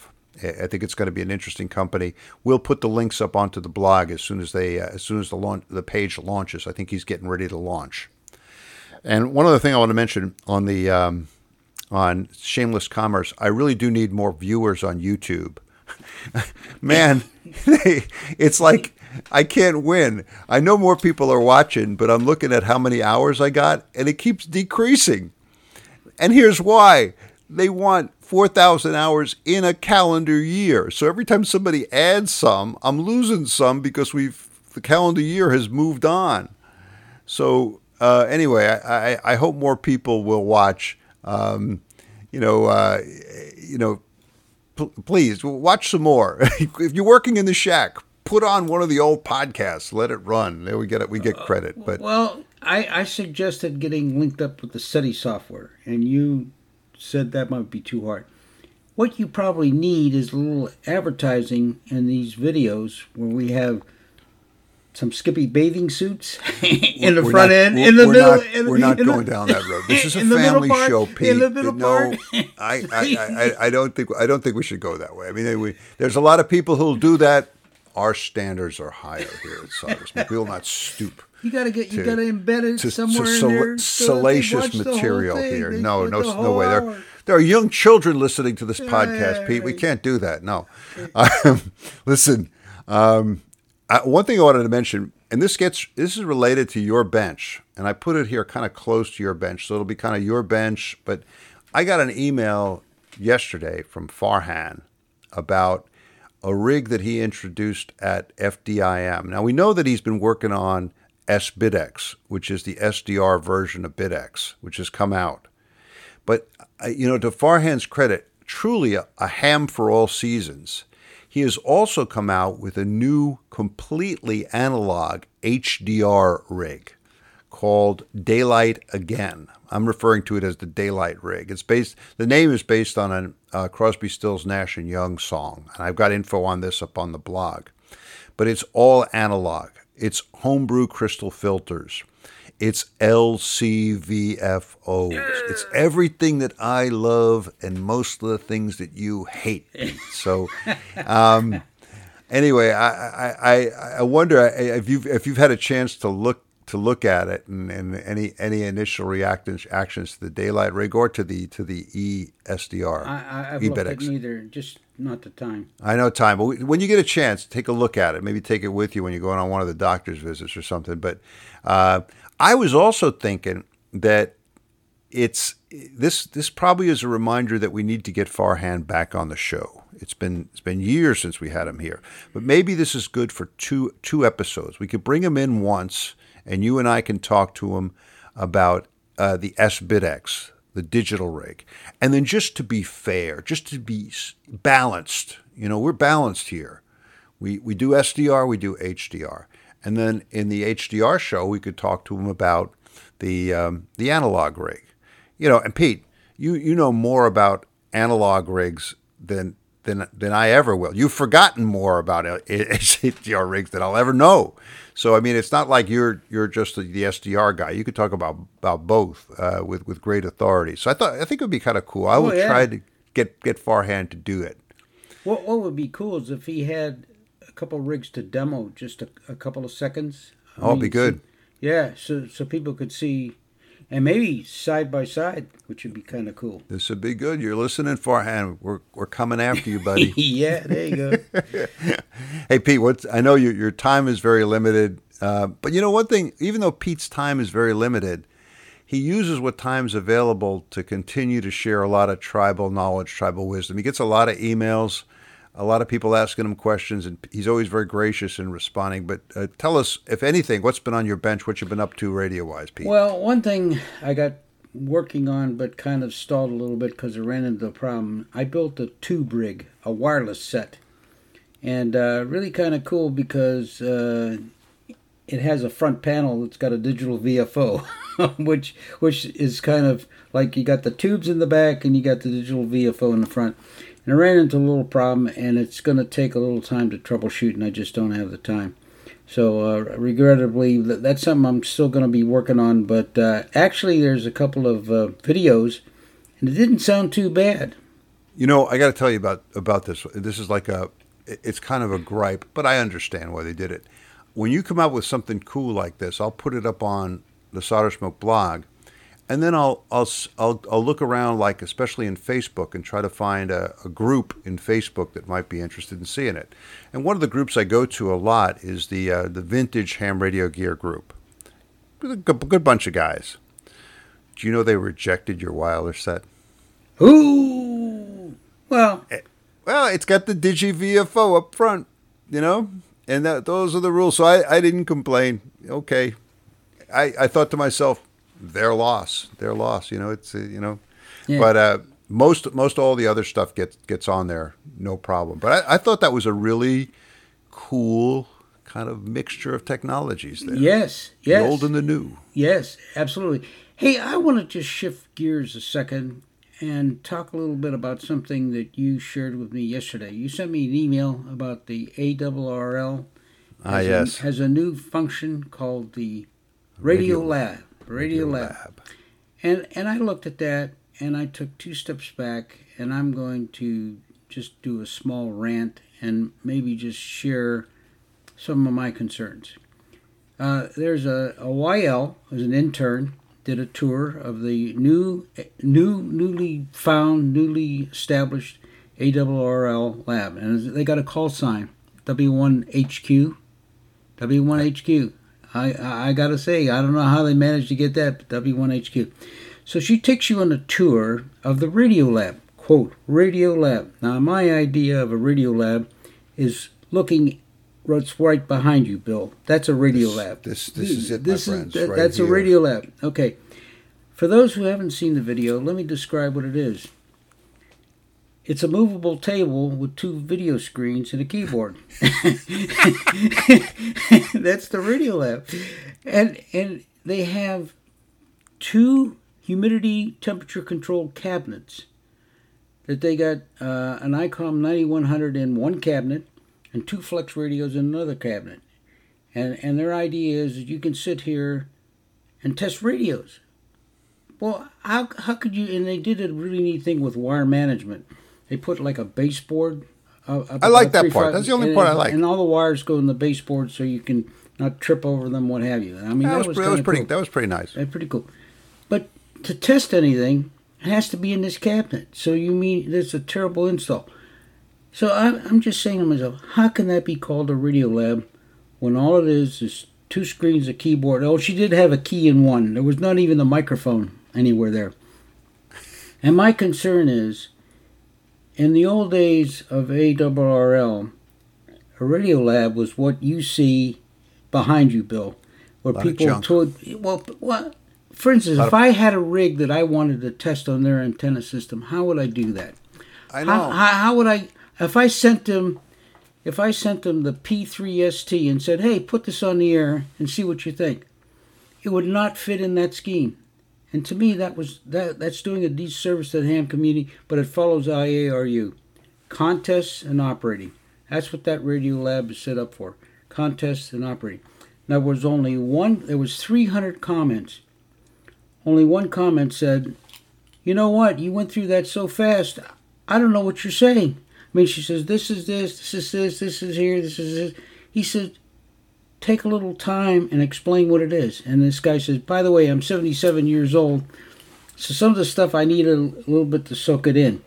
I think it's going to be an interesting company. We'll put the links up onto the blog as soon as they uh, as soon as the launch, the page launches. I think he's getting ready to launch. And one other thing I want to mention on the um, on Shameless Commerce, I really do need more viewers on YouTube. Man, it's like I can't win. I know more people are watching, but I'm looking at how many hours I got, and it keeps decreasing. And here's why they want 4,000 hours in a calendar year. So every time somebody adds some, I'm losing some because we've the calendar year has moved on. So uh, anyway, I, I, I, hope more people will watch. Um, you know, uh, you know, p- please watch some more. if you're working in the shack, put on one of the old podcasts. Let it run. There we get it. We get credit. But
well, I, I suggested getting linked up with the SETI software, and you said that might be too hard. What you probably need is a little advertising in these videos where we have some Skippy bathing suits in the
we're
front
not,
end, in the
we're
middle.
Not,
in,
we're not
in
going
the,
down that road. This is a family
part,
show, Pete.
In the middle
no,
part.
I, I, I, I don't think I don't think we should go that way. I mean, we, there's a lot of people who'll do that. Our standards are higher here at Cyrus. we will not stoop.
You gotta get you to, gotta embed it
to,
somewhere
to
in there.
salacious material here. No, no, no way. There, there are young children listening to this podcast, Pete. We can't do that. No. Um, listen, um, One thing I wanted to mention, and this gets this is related to your bench, and I put it here kind of close to your bench, so it'll be kind of your bench. But I got an email yesterday from Farhan about a rig that he introduced at FDIM. Now we know that he's been working on SBitX, which is the SDR version of BitX, which has come out. But, uh, you know, to Farhan's credit, truly a, a ham for all seasons. He has also come out with a new, completely analog HDR rig called Daylight Again. I'm referring to it as the Daylight rig. It's based. The name is based on a uh, Crosby, Stills, Nash and Young song, and I've got info on this up on the blog. But it's all analog. It's homebrew crystal filters. It's LCVFOs. It's everything that I love and most of the things that you hate. So, um, anyway, I, I, I wonder if you've if you've had a chance to look to look at it and, and any any initial reactions actions to the daylight rig or to the to the ESDR.
I, I've looked at neither, just not the time.
I know time, but when you get a chance, take a look at it. Maybe take it with you when you're going on one of the doctor's visits or something. But uh, I was also thinking that it's this this probably is a reminder that we need to get Farhan back on the show. It's been it's been years since we had him here, but maybe this is good for two two episodes. We could bring him in once and you and I can talk to him about uh, the SBitX, the digital rig. And then just to be fair, just to be balanced, you know, we're balanced here. We, we do SDR, we do HDR. And then in the HDR show, we could talk to him about the, um, the analog rig. You know, and Pete, you, you know more about analog rigs than, than, than I ever will. You've forgotten more about HDR rigs than I'll ever know. So I mean, it's not like you're you're just the, the SDR guy. You could talk about about both uh, with with great authority. So I thought I think it would be kind of cool. I oh, would yeah. try to get get Farhan to do it.
What what would be cool is if he had couple rigs to demo, just a, a couple of seconds.
I oh, mean, be good.
So, yeah, so so people could see and maybe side by side, which would be kind of cool.
This would be good. You're listening, Farhan. We're we're coming after you, buddy.
yeah, there you go.
hey, Pete. What I know your your time is very limited, uh, but you know one thing. Even though Pete's time is very limited, he uses what time's available to continue to share a lot of tribal knowledge, tribal wisdom. He gets a lot of emails a lot of people asking him questions, and he's always very gracious in responding. But uh, tell us, if anything, what's been on your bench? What you've been up to radio wise, Pete?
Well, one thing I got working on, but kind of stalled a little bit because I ran into a problem. I built a tube rig, a wireless set, and uh, really kind of cool because uh, it has a front panel that's got a digital VFO, which which is kind of like you got the tubes in the back and you got the digital VFO in the front. And I ran into a little problem, and it's going to take a little time to troubleshoot, and I just don't have the time. So, uh, regrettably, that's something I'm still going to be working on. But uh, actually, there's a couple of uh, videos, and it didn't sound too bad.
You know, I got to tell you about about this. This is like a, it's kind of a gripe, but I understand why they did it. When you come out with something cool like this, I'll put it up on the Solder Smoke blog, and then I'll I'll I'll, I'll look around, like especially in Facebook, and try to find a, a, group in Facebook that might be interested in seeing it. And one of the groups I go to a lot is the uh, the Vintage Ham Radio Gear group. A good, good bunch of guys. Do you know they rejected your wireless set?
Ooh, well,
eh, well, it's got the Digi VFO up front, you know, and that those are the rules. So I, I didn't complain. Okay, I I thought to myself their loss, their loss. You know, it's uh, you know, yeah. but uh, most most all the other stuff gets gets on there, no problem. But I, I, thought that was a really cool kind of mixture of technologies there.
Yes, yes,
the old and the new.
Yes, absolutely. Hey, I want to just shift gears a second and talk a little bit about something that you shared with me yesterday. You sent me an email about the ARRL.
Ah, yes.
A, has a new function called the Radio, Radio Lab. Radio Lab. Lab. And and I looked at that and I took two steps back and I'm going to just do a small rant and maybe just share some of my concerns. Uh, there's a, a YL who's an intern did a tour of the new new newly found newly established ARRL lab and they got a call sign W1HQ W1HQ I, I gotta say, I don't know how they managed to get that W1HQ. So she takes you on a tour of the radio lab. Quote, radio lab. Now, my idea of a radio lab is looking what's right behind you, Bill. That's a radio
this,
lab.
This, this is it, this my friends.
Is,
right
that's
here.
a radio lab. Okay. For those who haven't seen the video, let me describe what it is. It's a movable table with two video screens and a keyboard. That's the radio lab. And and they have two humidity temperature controlled cabinets that they got uh, an ICOM 9100 in one cabinet and two flex radios in another cabinet. And and their idea is that you can sit here and test radios. Well, how, how could you? And they did a really neat thing with wire management they put like a baseboard.
Uh, I like that part. Five, That's the only
and,
part I like.
And all the wires go in the baseboard so you can not trip over them, what have you. I mean, that, that was,
that was pretty.
Cool.
That was pretty nice.
That's pretty cool. But to test anything, it has to be in this cabinet. So you mean there's a terrible install? So I, I'm just saying to myself, how can that be called a radio lab when all it is is two screens, a keyboard? Oh, she did have a key in one. There was not even a microphone anywhere there. And my concern is in the old days of ARRL, a radio lab was what you see behind you, Bill, where people told. Well, what? For instance, if I had a rig that I wanted to test on their antenna system, how would I do that?
I know.
How, how, how would I? If I sent them, if I sent them the P3ST and said, "Hey, put this on the air and see what you think," it would not fit in that scheme. And to me, that was that that's doing a disservice to the ham community, but it follows IARU, contests and operating. That's what that radio lab is set up for, contests and operating. Now there was only one. There was 300 comments. Only one comment said, "You know what? You went through that so fast. I don't know what you're saying." I mean, she says, "This is this. This is this. This is here. This is this." He said, take a little time and explain what it is. And this guy says, by the way, I'm 77 years old, so some of the stuff I need a, little bit to soak it in.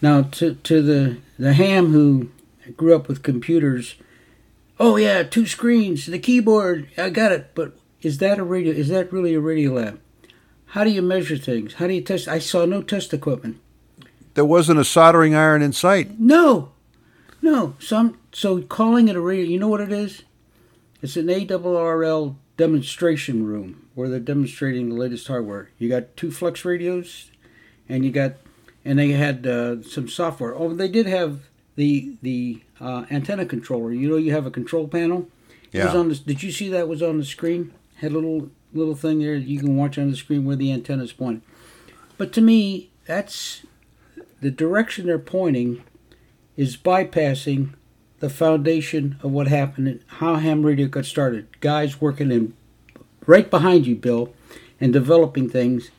Now, to, to the, the ham who grew up with computers, oh yeah, two screens, the keyboard, I got it. But is that a radio? Is that really a radio lab? How do you measure things? How do you test? I saw no test equipment.
There wasn't a soldering iron in sight.
No, no. So I'm, so calling it a radio. You know what it is? It's an ARRL demonstration room where they're demonstrating the latest hardware. You got two Flex radios, and you got, and they had uh, some software. Oh, they did have the the uh, antenna controller. You know, you have a control panel, It was on the, did you see that was on the screen? Had a little little thing there you can watch on the screen where the antenna's pointing. But to me, that's the direction they're pointing is bypassing the foundation of what happened and how ham radio got started. Guys working in right behind you, Bill, and developing things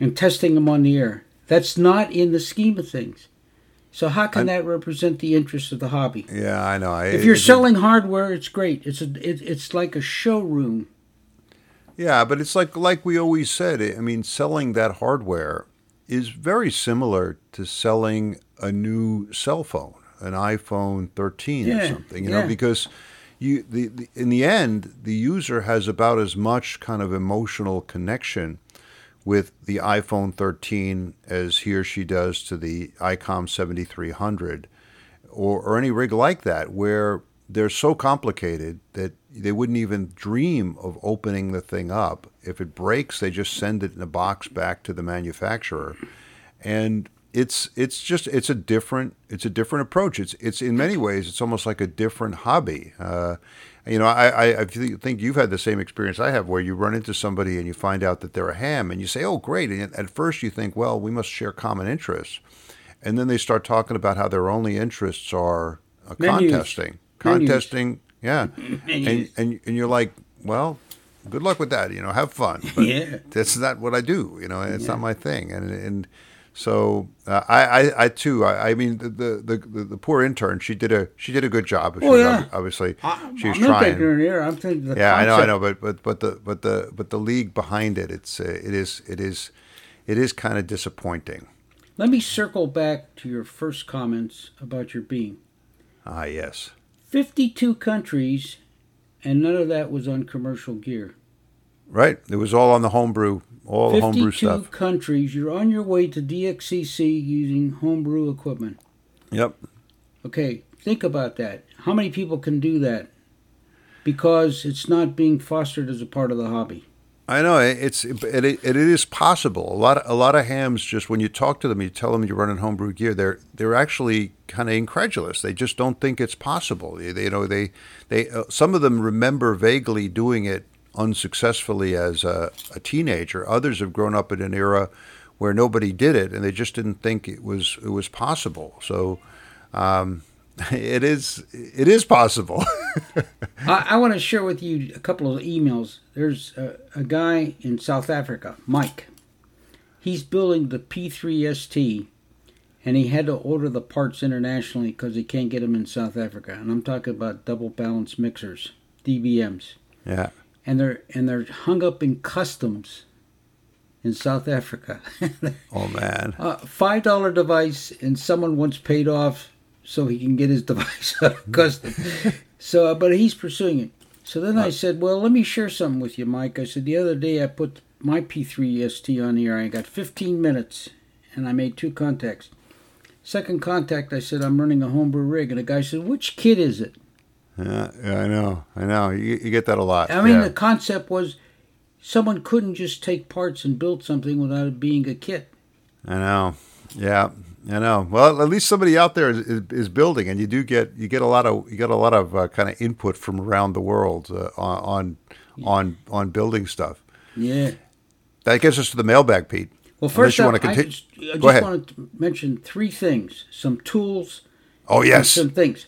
and testing them on the air. That's not in the scheme of things. So how can
I-
that represent the interest of the hobby?
Yeah, I know. I,
If you're selling hardware, it's great. It's a it, it's like a showroom.
Yeah, but it's like like we always said. I mean, selling that hardware is very similar to selling a new cell phone, an iPhone 13 or something. You
yeah.
know, because you the, the in the end, the user has about as much kind of emotional connection with the iPhone 13 as he or she does to the ICOM 7300 or, or any rig like that, where they're so complicated that they wouldn't even dream of opening the thing up. If it breaks, they just send it in a box back to the manufacturer, and it's it's just it's a different it's a different approach. It's it's in many ways it's almost like a different hobby. Uh, you know, I, I, I think you've had the same experience I have, where you run into somebody and you find out that they're a ham, and you say, "Oh, great!" And at first you think, "Well, we must share common interests," and then they start talking about how their only interests are uh, contesting, contesting, yeah, and, and and you're like, well, good luck with that. You know, have fun. But
Yeah.
that's not what I do. You know, it's
Yeah.
not my thing. And and so uh, I, I I too I, I mean the, the the the poor intern she did a she did a good job.
Oh,
was
yeah.
ob- obviously
I,
she was
I'm
trying.
here. I'm thinking the
Yeah, I know, I know, but but but the but the but the league behind it, it's uh, it is it is it is kind of disappointing.
Let me circle back to your first comments about your being.
Ah, yes.
52 countries, and none of that was on commercial gear.
Right. It was all on the homebrew, all the
52
homebrew stuff.
countries. You're on your way to DXCC using homebrew equipment.
Yep.
Okay, think about that. How many people can do that? Because it's not being fostered as a part of the hobby.
I know it's it, it, it is possible. A lot of, a lot of hams just when you talk to them, you tell them you're running homebrew gear. They're they're actually kind of incredulous. They just don't think it's possible. They, they you know they they uh, some of them remember vaguely doing it unsuccessfully as a, a teenager. Others have grown up in an era where nobody did it, and they just didn't think it was it was possible. So. Um, it is it is possible.
I, I want to share with you a couple of emails. There's a, a guy in South Africa, Mike. He's building the P3ST, and he had to order the parts internationally because he can't get them in South Africa. And I'm talking about double balance mixers, DBMs,
yeah.
And they're and they're hung up in customs in South Africa.
Oh man.
uh, Five dollar device, and someone once paid off so he can get his device out of custom. so, uh, but he's pursuing it. So then I said, "Well, let me share something with you, Mike." I said the other day I put my P3 ST on the air. I got 15 minutes, and I made two contacts. Second contact, I said I'm running a homebrew rig, and the guy said, "Which kit is it?"
Yeah, yeah, I know, I know. You, you get that a lot.
I mean,
yeah.
the concept was someone couldn't just take parts and build something without it being a kit.
I know. Yeah, I know. Well, at least somebody out there is, is, is building, and you do get you get a lot of you get a lot of uh, kind of input from around the world uh, on on on on building stuff.
Yeah.
That gets us to the mailbag, Pete.
Well,
Unless
first
you
up,
wanna
I just, I just wanted to mention three things: some tools,
Oh yes,
some things.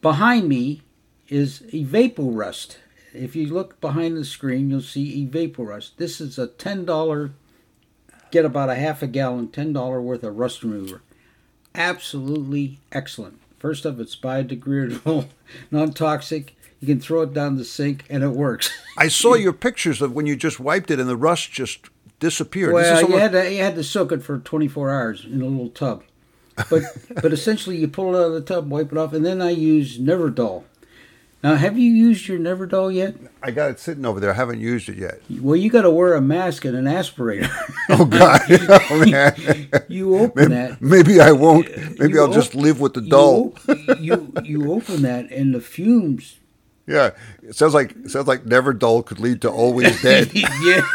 Behind me is Evaporust. If you look behind the screen, you'll see Evaporust. This is a ten dollar, get about a half a gallon, ten dollar worth of rust remover. Absolutely excellent. First off, it's biodegradable, non-toxic. You can throw it down the sink and it works.
I saw your pictures of when you just wiped it and the rust just disappeared.
Well, you had to you had to soak it for 24 hours in a little tub, but but essentially you pull it out of the tub, wipe it off, and then I use Nevr-Dull. Now, have you used your Nevr-Dull yet?
I got it sitting over there. I haven't used it yet.
Well, you got to wear a mask and an aspirator.
Oh God, oh, man.
you open
Maybe,
that.
maybe I won't. Maybe
you
I'll just live with the
you op- You, you open that and the fumes.
Yeah, it sounds like it sounds like never dull could lead to always dead.
yeah.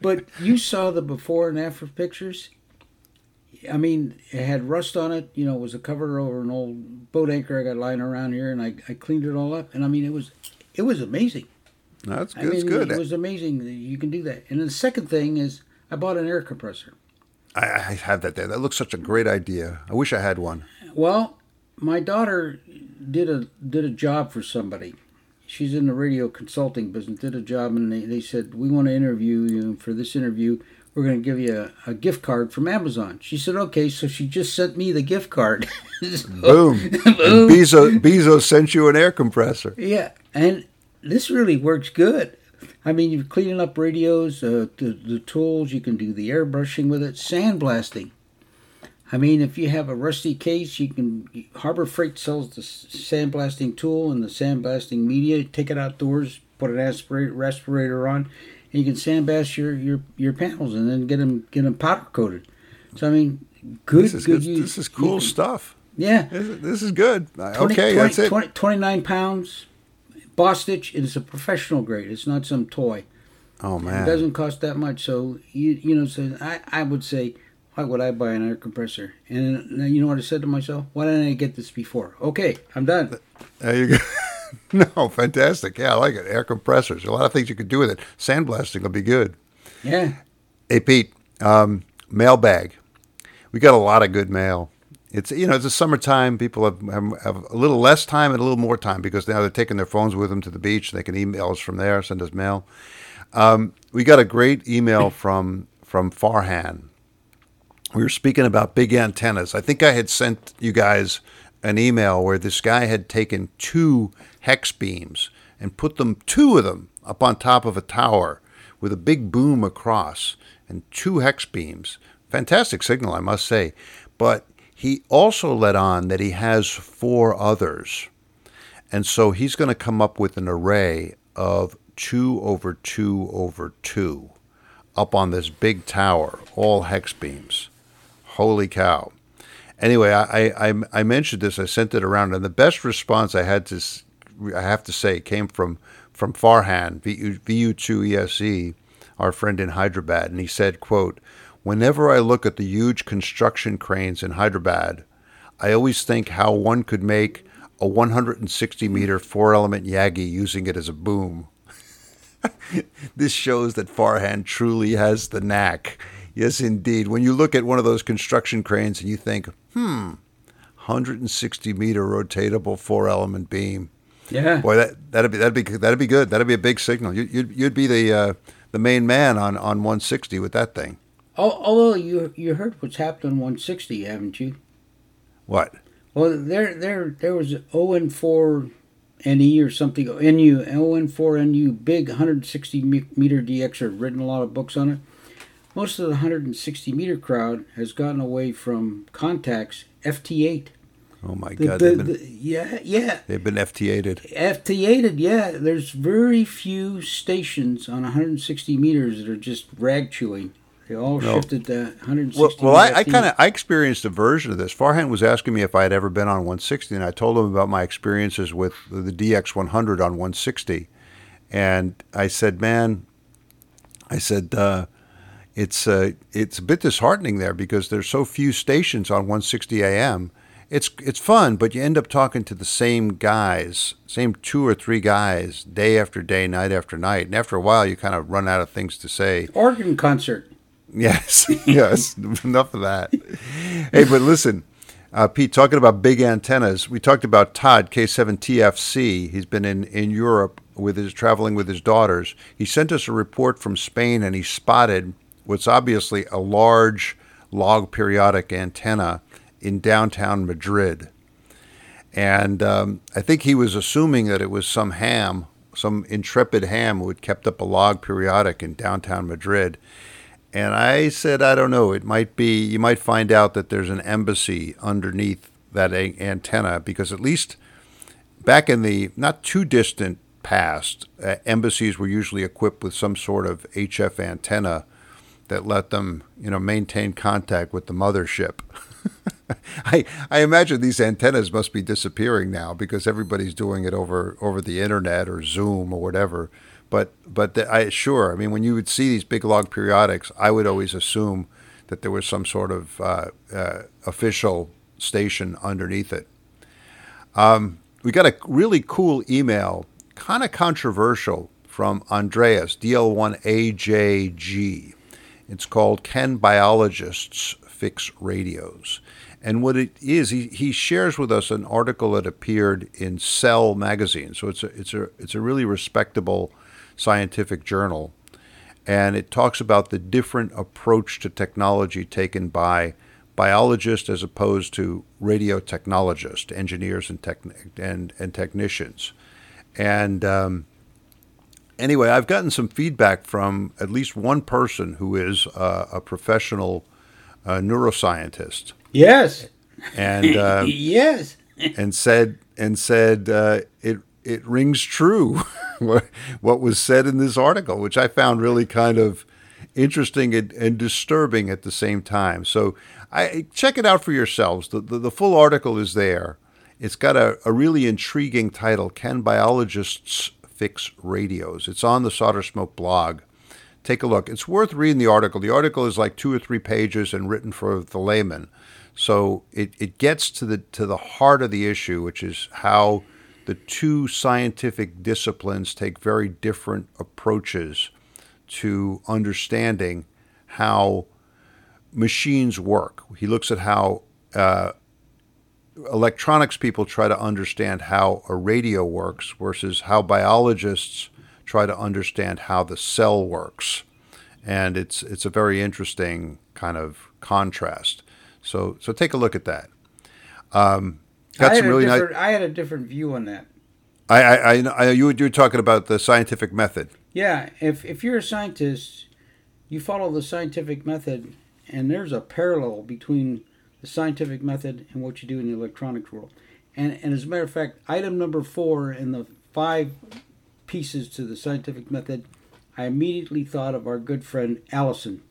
but you saw the before and after pictures. I mean, it had rust on it. You know, it was a cover over an old boat anchor I got lying around here, and I, I cleaned it all up. And I mean, it was it was amazing.
That's
I
good.
mean,
It's good.
It was amazing that you can do that. And the second thing is, I bought an air compressor.
I, I have that there. That looks such a great idea. I wish I had one.
Well, my daughter did a did a job for somebody. She's in the radio consulting business. Did a job, and they, they said we want to interview you. For this interview, we're going to give you a, a gift card from Amazon. She said, okay. So she just sent me the gift card. So-
Boom. and Bezos, Bezos sent you an air compressor.
Yeah, and this really works good. I mean, you're cleaning up radios, uh, the, the tools, you can do the airbrushing with it, sandblasting. I mean, if you have a rusty case, you can. Harbor Freight sells the sandblasting tool and the sandblasting media. Take it outdoors, put an aspirate, respirator on, and you can sandblast your, your, your panels and then get them get them powder coated. So I mean, good
This is
good
good.
use.
This is cool
can-
stuff.
Yeah,
This is, this is good.
Uh, 20
okay,
20
that's it.
20 29 pounds. Bostitch. It is a professional grade. It's not some toy.
oh man, It
doesn't cost that much. So you you know, so I I would say, why would I buy an air compressor? And then you know what I said to myself? Why didn't I get this before? Okay, I'm done.
There you go. no, fantastic. Yeah, I like it. Air compressors. A lot of things you could do with it. Sandblasting will be good.
Yeah.
Hey Pete, um, mailbag. We got a lot of good mail. It's you know it's the summertime. People have, have have a little less time and a little more time because now they're taking their phones with them to the beach. They can email us from there, send us mail. Um, we got a great email from from Farhan. We were speaking about big antennas. I think I had sent you guys an email where this guy had taken two hex beams and put them two of them up on top of a tower with a big boom across and two hex beams. Fantastic signal, I must say. But he also let on that he has four others. And so he's going to come up with an array of 2 over 2 over 2 up on this big tower, all hex beams. Holy cow. Anyway, I, I, I mentioned this, I sent it around, and the best response I had to, I have to say, came from, from Farhan, VU, VU2ESE, our friend in Hyderabad, and he said, quote, Whenever I look at the huge construction cranes in Hyderabad, I always think how one could make a 160 meter four element Yagi using it as a boom. this shows that Farhan truly has the knack. Yes, indeed. When you look at one of those construction cranes and you think, hmm, 160 meter rotatable four element beam.
Yeah.
Boy, that that'd be that'd be that'd be good. That'd be a big signal. You, you'd you'd be the uh, the main man on, on 160 with that thing.
Al- Although you you heard what's happened on 160, haven't you?
What?
Well, there there there was ON4 NE or something NU ON4 NU big 160 meter DX. I've written a lot of books on it. Most of the 160 meter crowd has gotten away from contacts FT8.
Oh my
The-
God!
the-
been,
the- yeah, yeah.
they've been FTA'd.
FT8'd, yeah. There's very few stations on 160 meters that are just rag chewing. They all
No.
shifted to 160.
Well, well, I, I kind of I experienced a version of this. Farhan was asking me if I had ever been on 160, and I told him about my experiences with the DX100 on 160, and I said, "Man, I said uh, it's uh, it's a bit disheartening there because there's so few stations on 160 AM. It's it's fun, but you end up talking to the same guys, same two or three guys, day after day, night after night, and after a while, you kind of run out of things to say.
Organ concert.
Yes, yes. Enough of that. Hey, but listen, uh, Pete, talking about big antennas, we talked about Todd K7TFC. He's been in, in Europe with his traveling with his daughters. He sent us a report from Spain, and he spotted what's obviously a large log periodic antenna in downtown Madrid. And um, I think he was assuming that it was some ham, some intrepid ham who had kept up a log periodic in downtown Madrid. And I said, I don't know. It might be, you might find out that there's an embassy underneath that a- antenna because at least back in the not too distant past, uh, embassies were usually equipped with some sort of HF antenna that let them, you know, maintain contact with the mothership. I I imagine these antennas must be disappearing now because everybody's doing it over over the internet or Zoom or whatever. But but the, I sure I mean when you would see these big log periodics, I would always assume that there was some sort of uh, uh, official station underneath it. Um, we got a really cool email, kind of controversial, from Andreas, DL1AJG. It's called Can Biologists Fix Radios? And what it is, he, he shares with us an article that appeared in Cell magazine. So it's a, it's a, it's a really respectable scientific journal. And it talks about the different approach to technology taken by biologists as opposed to radio technologists, engineers and, techni- and, and technicians. And um, anyway, I've gotten some feedback from at least one person who is uh, a professional uh, neuroscientist.
Yes.
And uh,
yes.
and said and said uh, it it rings true what, what was said in this article, which I found really kind of interesting and, and disturbing at the same time. So I check it out for yourselves. The, the, the full article is there. It's got a, a really intriguing title Can Biologists Fix Radios? It's on the Solder Smoke blog. Take a look. It's worth reading the article. The article is like two or three pages and written for the layman. So it, it gets to the to the heart of the issue, which is how the two scientific disciplines take very different approaches to understanding how machines work. He looks at how uh, electronics people try to understand how a radio works versus how biologists try to understand how the cell works. And it's it's a very interesting kind of contrast. So so take a look at that. Um,
got I some really nice. I had a different view on that.
I, I, I, you, you were talking about the scientific method.
Yeah, if if you're a scientist, you follow the scientific method, and there's a parallel between the scientific method and what you do in the electronics world. And, and as a matter of fact, item number four in the five pieces to the scientific method, I immediately thought of our good friend Allison,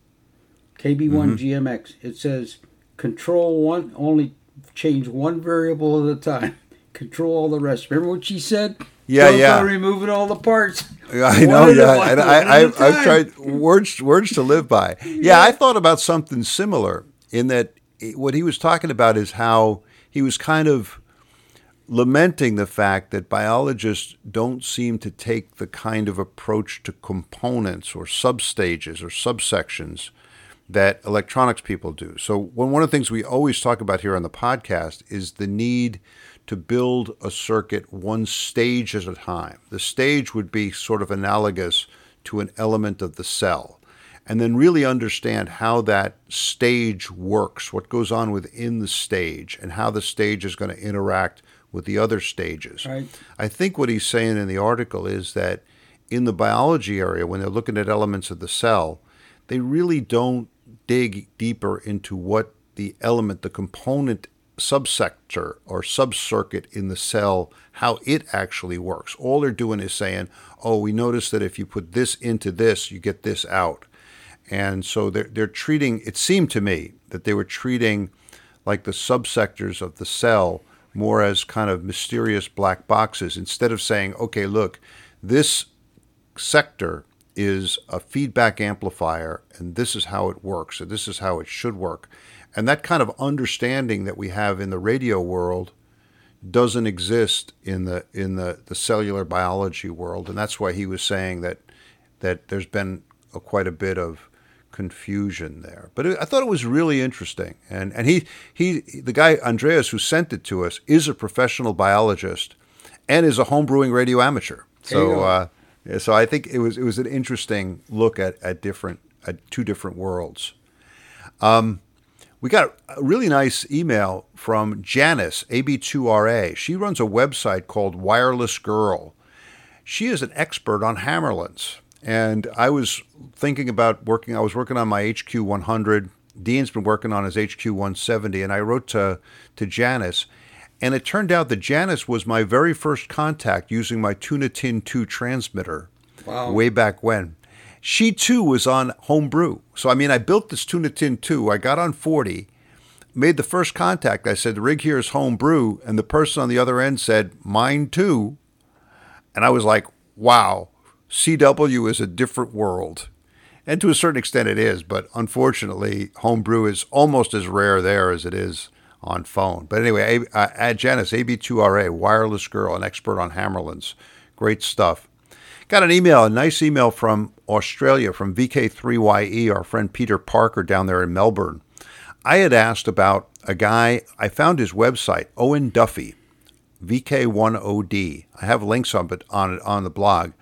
KB1 mm-hmm. GMX. It says control one, only change one variable at a time, control all the rest. Remember what she said?
Yeah, Don't yeah.
Removing all the parts.
I know, yeah. And I, I, I've tried words, words to live by. Yeah, yeah, I thought about something similar in that what he was talking about is how he was kind of lamenting the fact that biologists don't seem to take the kind of approach to components or substages or subsections that electronics people do. So, one of the things we always talk about here on the podcast is the need to build a circuit one stage at a time. The stage would be sort of analogous to an element of the cell and then really understand how that stage works, what goes on within the stage, and how the stage is going to interact with the other stages.
Right.
I think what he's saying in the article is that in the biology area, when they're looking at elements of the cell, they really don't dig deeper into what the element, the component subsector or subcircuit in the cell, how it actually works. All they're doing is saying, oh, we notice that if you put this into this, you get this out. And so they're, they're treating, it seemed to me that they were treating like the subsectors of the cell more as kind of mysterious black boxes instead of saying, okay, look, this sector is a feedback amplifier and this is how it works and this is how it should work. And that kind of understanding that we have in the radio world doesn't exist in the in the, the cellular biology world. And that's why he was saying that that there's been a, quite a bit of confusion there. But it, I thought it was really interesting. And and he he the guy Andreas who sent it to us is a professional biologist and is a homebrewing radio amateur. So uh, so I think it was it was an interesting look at at different at two different worlds. Um, we got a really nice email from Janice, AB2RA. She runs a website called Wireless Girl. She is an expert on Hammarlunds. And I was thinking about working, I was working on my HQ 100. Dean's been working on his HQ 170. And I wrote to, to Janice. And it turned out that Janice was my very first contact using my Tuna Tin 2 transmitter wow. way back when. She too was on homebrew. So, I mean, I built this Tuna Tin 2. I got on 40, made the first contact. I said, the rig here is homebrew. And the person on the other end said, mine too. And I was like, wow. CW is a different world. and to a certain extent it is, but unfortunately, homebrew is almost as rare there as it is on phone. But anyway, uh, at Janice, AB2RA, wireless girl, an expert on Hammarlunds. Great stuff. Got an email, a nice email from Australia, from VK3YE, our friend Peter Parker down there in Melbourne. I had asked about a guy, I found his website, Owen Duffy, VK1OD. I have links on it on on the blog.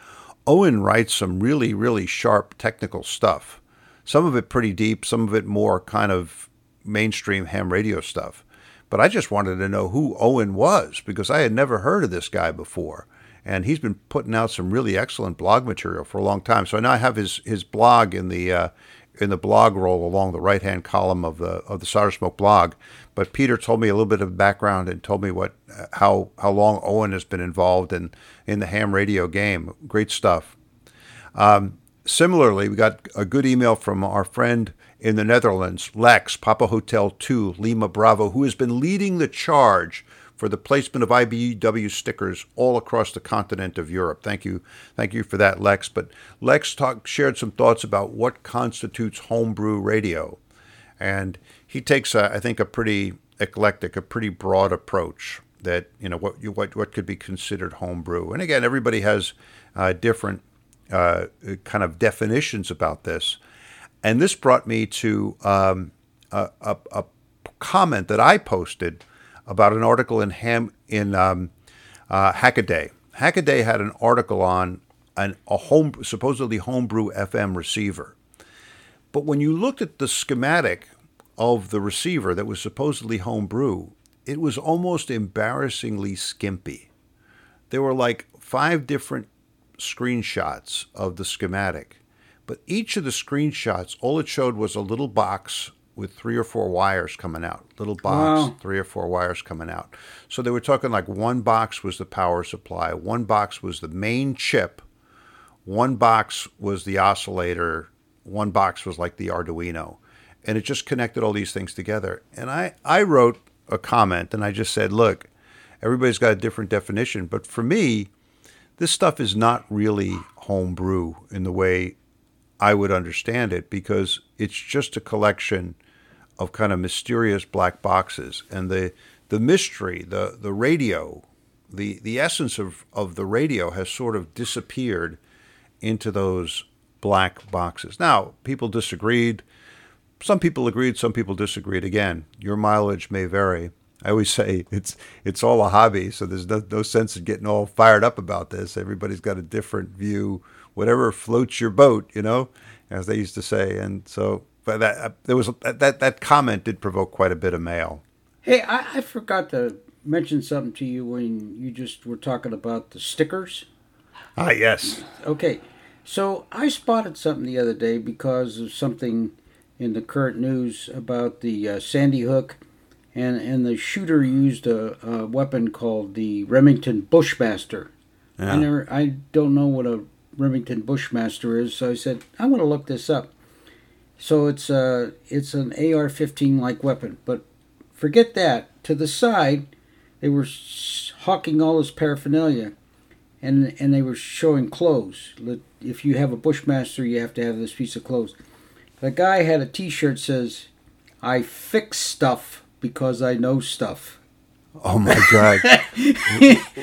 Owen writes some really, really sharp technical stuff. Some of it pretty deep, some of it more kind of mainstream ham radio stuff. But I just wanted to know who Owen was because I had never heard of this guy before. And he's been putting out some really excellent blog material for a long time. So now I have his, his blog in the uh, in the blog roll along the right hand column of the of the Solder Smoke blog. But Peter told me a little bit of background and told me what how how long Owen has been involved in in the ham radio game. Great stuff. Um, similarly, we got a good email from our friend in the Netherlands, Lex Papa Hotel Two Lima Bravo, who has been leading the charge for the placement of IBEW stickers all across the continent of Europe. Thank you, thank you for that, Lex. But Lex talk, shared some thoughts about what constitutes homebrew radio, and he takes, a, I think, a pretty eclectic, a pretty broad approach that you know what what what could be considered homebrew. And again, everybody has uh, different uh, kind of definitions about this. And this brought me to um, a, a, a, comment that I posted about an article in Ham in um, uh, Hackaday. Hackaday had an article on an, a home supposedly homebrew FM receiver. But when you looked at the schematic of the receiver that was supposedly homebrew, it was almost embarrassingly skimpy. There were like five different screenshots of the schematic, but each of the screenshots, all it showed was a little box with three or four wires coming out. Little box, wow. three or four wires coming out. So they were talking like one box was the power supply, one box was the main chip, one box was the oscillator, one box was like the Arduino. And it just connected all these things together. And I, I wrote a comment and I just said, look, everybody's got a different definition. But for me, this stuff is not really homebrew in the way I would understand it because it's just a collection of kind of mysterious black boxes. And the, the mystery, the, the radio, the, the essence of, of the radio has sort of disappeared into those black boxes. Now, people disagreed. Some people agreed, some people disagreed. Again, your mileage may vary. I always say it's it's all a hobby, so there's no, no sense in getting all fired up about this. Everybody's got a different view, whatever floats your boat, you know, as they used to say. And so, but that uh, there was that that comment did provoke quite a bit of mail.
Hey, I, I forgot to mention something to you when you just were talking about the stickers.
Ah, yes.
Okay, so I spotted something the other day because of something in the current news about the uh, Sandy Hook, and and the shooter used a, a weapon called the Remington Bushmaster. Yeah. I never, I don't know what a Remington Bushmaster is, so I said I'm going to look this up. So it's a uh, it's an AR-15 like weapon, but forget that. To the side, they were hawking all this paraphernalia, and and they were showing clothes. If you have a Bushmaster, you have to have this piece of clothes. The guy had a T-shirt says, "I fix stuff because I know stuff."
Oh my god!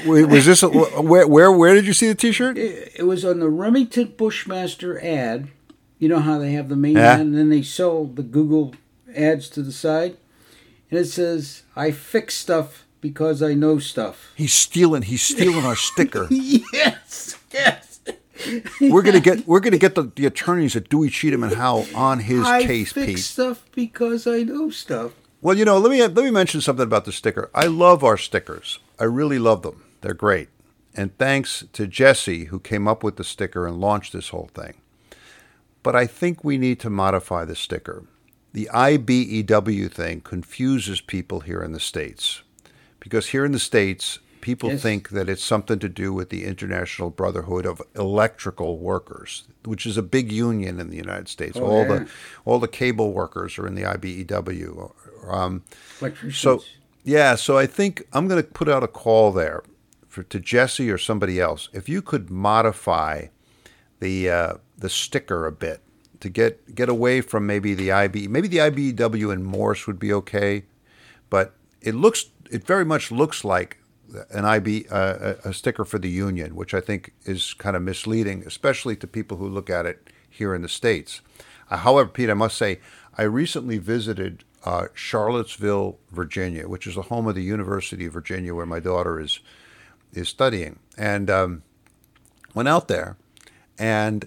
was this a, where? Where? Where did you see the T-shirt?
It, it, was on the Remington Bushmaster ad. You know how they have the main yeah. ad, and then they sell the Google ads to the side, and it says, "I fix stuff because I know stuff."
He's stealing. He's stealing our sticker.
yes. Yes
we're gonna get we're gonna get the, the attorneys at Dewey Cheatham and Howell on his
I
case,
fix
Pete.
stuff because I know stuff.
Well, you know, let me let me mention something about the sticker. I love our stickers. I really love them. They're great. And thanks to Jesse who came up with the sticker and launched this whole thing. But I think we need to modify the sticker. The IBEW thing confuses people here in the States. Because here in the States, people yes. think that it's something to do with the International Brotherhood of Electrical Workers, which is a big union in the United States. Oh, all yeah. the all the cable workers are in the IBEW. Um, so yeah, so I think I'm going to put out a call there for to Jesse or somebody else. If you could modify the uh, the sticker a bit to get get away from maybe the IB, maybe the IBEW and Morse would be okay, but it looks it very much looks like an IB uh, a sticker for the union, which I think is kind of misleading, especially to people who look at it here in the states. Uh, however, Pete, I must say, I recently visited uh, Charlottesville, Virginia, which is the home of the University of Virginia, where my daughter is is studying, and um, went out there, and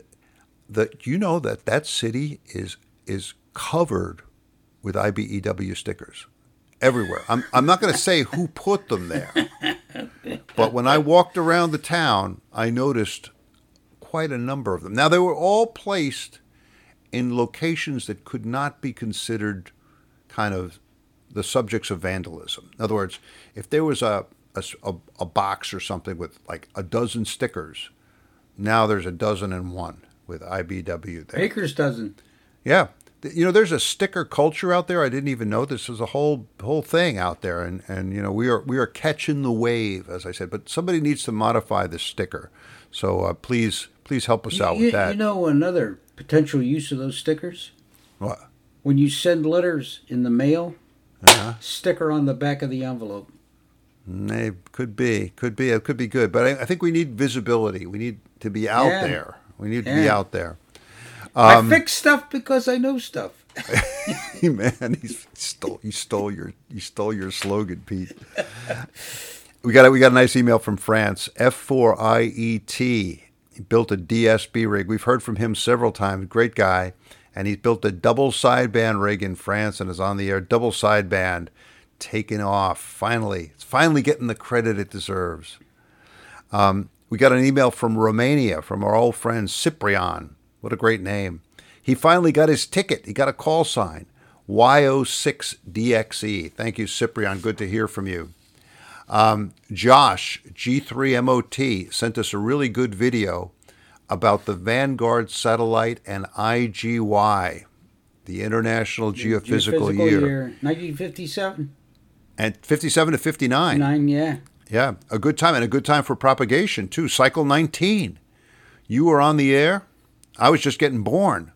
the you know that that city is is covered with IBEW stickers everywhere. I'm I'm not going to say who put them there, but when I walked around the town, I noticed quite a number of them. Now they were all placed in locations that could not be considered kind of the subjects of vandalism. In other words, if there was a a, a box or something with like a dozen stickers, now there's a dozen and one with IBW there.
Baker's dozen.
Yeah, you know, there's a sticker culture out there. I didn't even know this was a whole whole thing out there, and and you know, we are we are catching the wave, as I said. But somebody needs to modify the sticker. So uh, please please help us out
you,
with that.
You know, another potential use of those stickers.
What?
When you send letters in the mail, uh-huh. sticker on the back of the envelope.
It mm, could be, could be, it could be good, but I, I think we need visibility. We need to be out yeah. there. We need to be out there.
Um, I fix stuff because I know stuff.
man, he stole he stole your you stole your slogan, Pete. We got a, we got a nice email from France. F4IET he built a DSB rig. We've heard from him several times. Great guy, and he's built a double sideband rig in France and is on the air. Double sideband, taking off. Finally, it's finally getting the credit it deserves. Um, we got an email from Romania from our old friend Cyprian. What a great name. He finally got his ticket. He got a call sign. YO6DXE. Thank you, Cyprian. Good to hear from you. Um, Josh, G3MOT, sent us a really good video about the Vanguard satellite and IGY, the International Geophysical, Geophysical year. year.
1957.
And 57 to 59.
Nine, yeah.
Yeah, a good time and a good time for propagation, too. Cycle 19. You were on the air I was just getting born.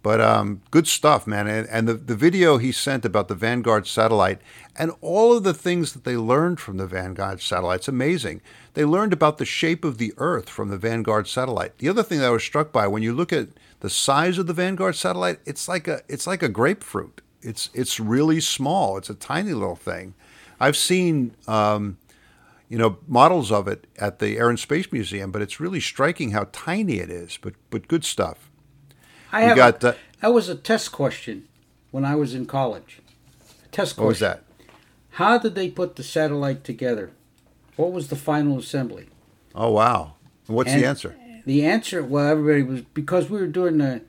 But um, good stuff, man. And, and, the, the video he sent about the Vanguard satellite and all of the things that they learned from the Vanguard satellite, it's amazing. They learned about the shape of the Earth from the Vanguard satellite. The other thing that I was struck by when you look at the size of the Vanguard satellite, it's like a it's like a grapefruit. It's it's really small. It's a tiny little thing. I've seen um, you know, models of it at the Air and Space Museum, but it's really striking how tiny it is. But but good stuff.
I have got a, that was a test question when I was in college. A test question.
What was that?
How did they put the satellite together? What was the final assembly?
Oh wow! What's and the answer?
The answer, well, everybody was because we were doing a.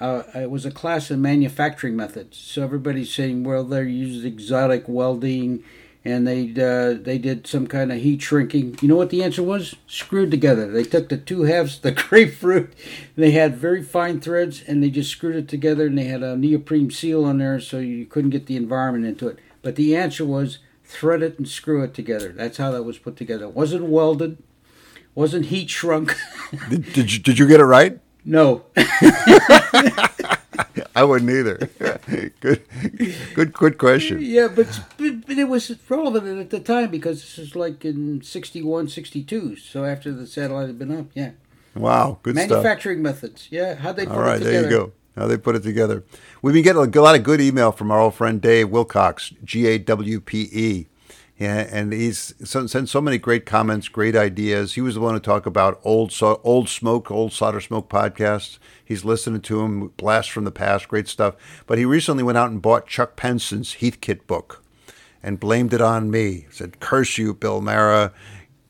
Uh, it was a class in manufacturing methods, so everybody's saying, well, they used exotic welding and they uh, they did some kind of heat shrinking. You know what the answer was? Screwed together. They took the two halves, the grapefruit, they had very fine threads, and they just screwed it together, and they had a neoprene seal on there, so you couldn't get the environment into it. But the answer was thread it and screw it together. That's how that was put together. It wasn't welded, wasn't heat shrunk.
did, did you did you get it right?
No.
I wouldn't either. good, good, good question.
Yeah, but, but it was relevant at the time because this is like in 61, 62. So after the satellite had been up, yeah.
Wow, good
Manufacturing stuff. methods, yeah. How'd they put All right, it together?
All right, there you go. How they put it together. We've been getting a lot of good email from our old friend Dave Wilcox, G A W P E. Yeah, and he's sent so many great comments, great ideas. He was the one to talk about old old smoke, old solder smoke podcasts. He's listening to him, blast from the past, great stuff. But he recently went out and bought Chuck Penson's Heathkit book, and blamed it on me. Said, "Curse you, Bill Meara."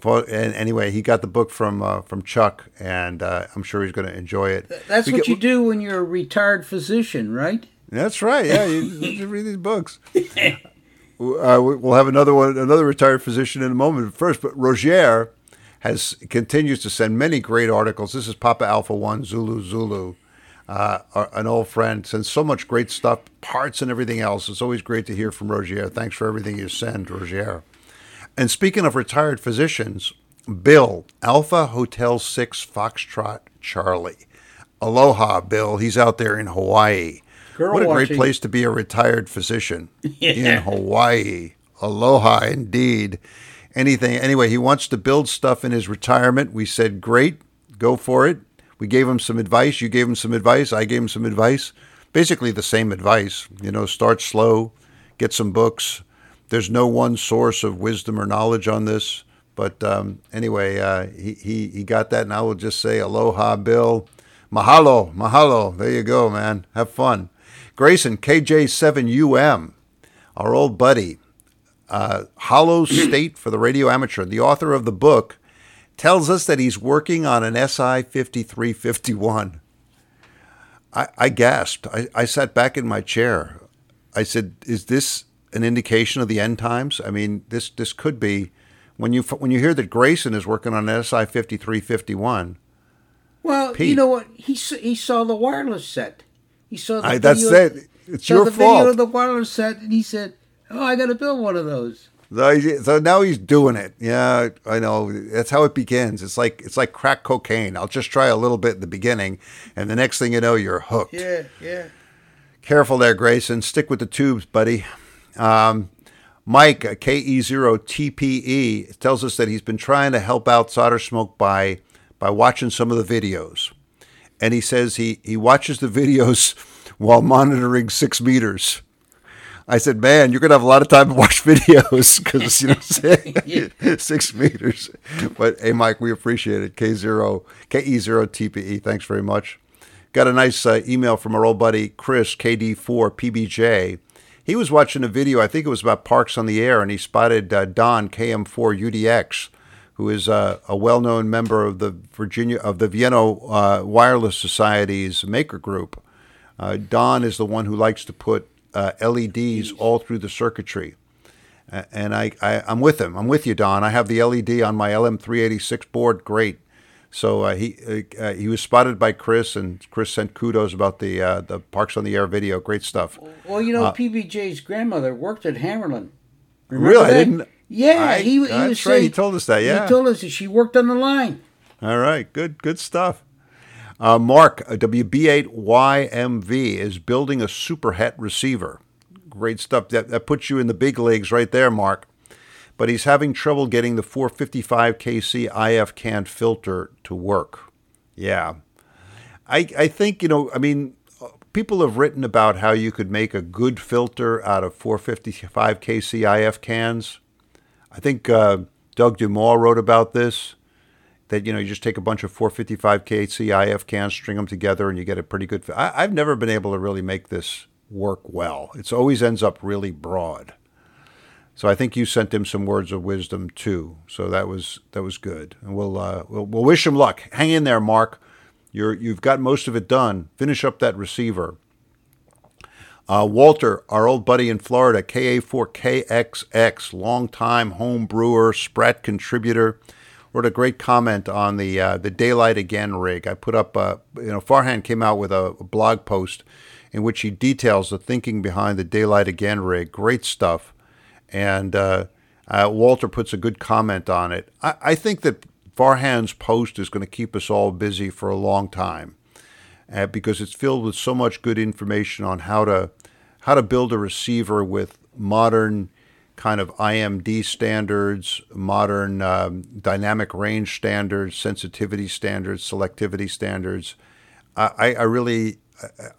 And anyway, he got the book from uh, from Chuck, and uh, I'm sure he's going to enjoy it.
That's we what get, you do when you're a retired physician, right?
That's right. Yeah, you, you read these books. Uh, we'll have another one, another retired physician in a moment. First, but Roger has continues to send many great articles. This is Papa Alpha One Zulu Zulu, uh, an old friend, sends so much great stuff, parts and everything else. It's always great to hear from Roger. Thanks for everything you send, Roger. And speaking of retired physicians, Bill Alpha Hotel Six Foxtrot Charlie. Aloha, Bill. He's out there in Hawaii.
Girl
what a great place to be a retired physician
Yeah.
in Hawaii. Aloha, indeed. Anything. Anyway, he wants to build stuff in his retirement. We said, great, go for it. We gave him some advice. You gave him some advice. I gave him some advice. Basically, the same advice. You know, start slow, get some books. There's no one source of wisdom or knowledge on this. But um, anyway, uh, he, he, he got that, and I will just say, aloha, Bill. Mahalo, mahalo. There you go, man. Have fun. Grayson, KJ7UM, our old buddy, uh, Hollow State for the Radio Amateur, the author of the book, tells us that he's working on an SI 5351. I, I gasped. I, I sat back in my chair. I said, "Is this an indication of the end times? I mean, this this could be when you when you hear that Grayson is working on an SI 5351.
Well, you know what? He he saw the wireless set. He saw the
I, that's
video,
it. It's your
the video of the wireless set, and he said, "Oh, I got to build one of those."
So, he- so now he's doing it. Yeah, I know. That's how it begins. It's like it's like crack cocaine. I'll just try a little bit in the beginning, and the next thing you know, you're hooked.
Yeah, yeah.
Careful there, Grayson. Stick with the tubes, buddy. Um, Mike, uh, KE0TPE, tells us that he's been trying to help out Solder Smoke by by watching some of the videos, and he says he he watches the videos while monitoring six meters. I said, man, you're gonna have a lot of time to watch videos because you know six meters. But hey, Mike, we appreciate it. K zero KE zero TPE. Thanks very much. Got a nice uh, email from our old buddy Chris KD4 PBJ. He was watching a video. I think it was about parks on the air, and he spotted uh, Don KM4 UDX, who is uh, a well-known member of the Virginia of the Vienna uh, Wireless Society's maker group. Uh, Don is the one who likes to put uh, LEDs all through the circuitry. And I, I, I'm with him. I'm with you, Don. I have the LED on my LM386 board. Great. So uh, he uh, uh, he was spotted by Chris, and Chris sent kudos about the uh, the Parks on the Air video. Great stuff.
Well, you know, PBJ's grandmother worked at Hammarlund.
Really? I didn't-
Yeah,
I-
he, he
that's
was
right, he told us that, yeah.
he told us that she worked on the line.
All right, good good stuff. Uh, Mark, WB8YMV is building a super het receiver. Great stuff. That, that puts you in the big leagues right there, Mark. But he's having trouble getting the 455 KC IF can filter to work. Yeah. I, I think, you know, I mean, people have written about how you could make a good filter out of 455 KC IF cans. I think uh, Doug DeMaw wrote about this that you know you just take a bunch of 455 KC IF cans, string them together, and you get a pretty good. I, I've never been able to really make this work well. It's always ends up really broad. So I think you sent him some words of wisdom too. So that was that was good, and we'll uh, we'll, we'll wish him luck. Hang in there, Mark. You're you've got most of it done. Finish up that receiver. Uh, Walter, our old buddy in Florida, KA4KXX, longtime home brewer, Sprat contributor, wrote a great comment on the uh, the Daylight Again rig. I put up, a, you know, Farhan came out with a, blog post in which he details the thinking behind the Daylight Again rig. Great stuff. And uh, uh, Walter puts a good comment on it. I, I think that Farhan's post is going to keep us all busy for a long time uh, because it's filled with so much good information on how to how to build a receiver with modern kind of IMD standards, modern um, dynamic range standards, sensitivity standards, selectivity standards. I, I really,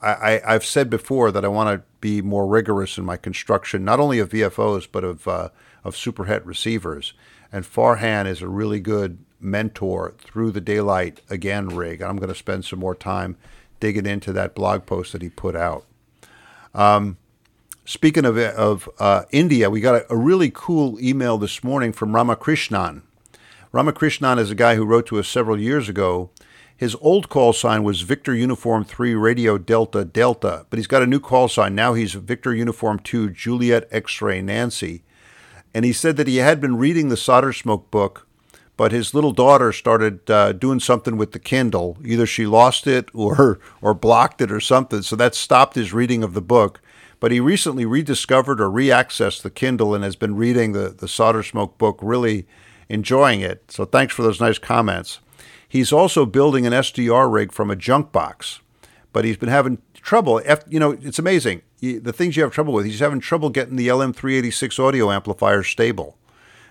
I, I've said before that I want to be more rigorous in my construction, not only of VFOs but of uh, of superhet receivers. And Farhan is a really good mentor through the daylight again rig. I'm going to spend some more time digging into that blog post that he put out. Um, speaking of of uh, India, we got a, a really cool email this morning from Ramakrishnan. Ramakrishnan is a guy who wrote to us several years ago. His old call sign was Victor Uniform 3 Radio Delta Delta, but he's got a new call sign. Now he's Victor Uniform 2 Juliet X Ray Nancy. And he said that he had been reading the Solder Smoke book, but his little daughter started uh, doing something with the Kindle. Either she lost it or, or blocked it or something, so that stopped his reading of the book. But he recently rediscovered or reaccessed the Kindle and has been reading the, the Solder Smoke book, really enjoying it. So thanks for those nice comments. He's also building an SDR rig from a junk box, but he's been having trouble. You know, it's amazing. The things you have trouble with, he's having trouble getting the LM386 audio amplifier stable.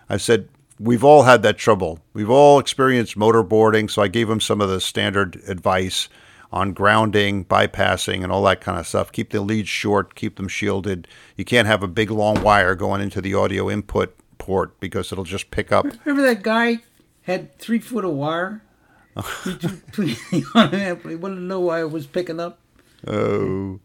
I've said, we've all had that trouble. We've all experienced motorboating, so I gave him some of the standard advice on grounding, bypassing, and all that kind of stuff. Keep the leads short, keep them shielded. You can't have a big long wire going into the audio input port because it'll just pick up.
Remember that guy had three foot of wire? he, wanted to know why it was picking up.
Oh.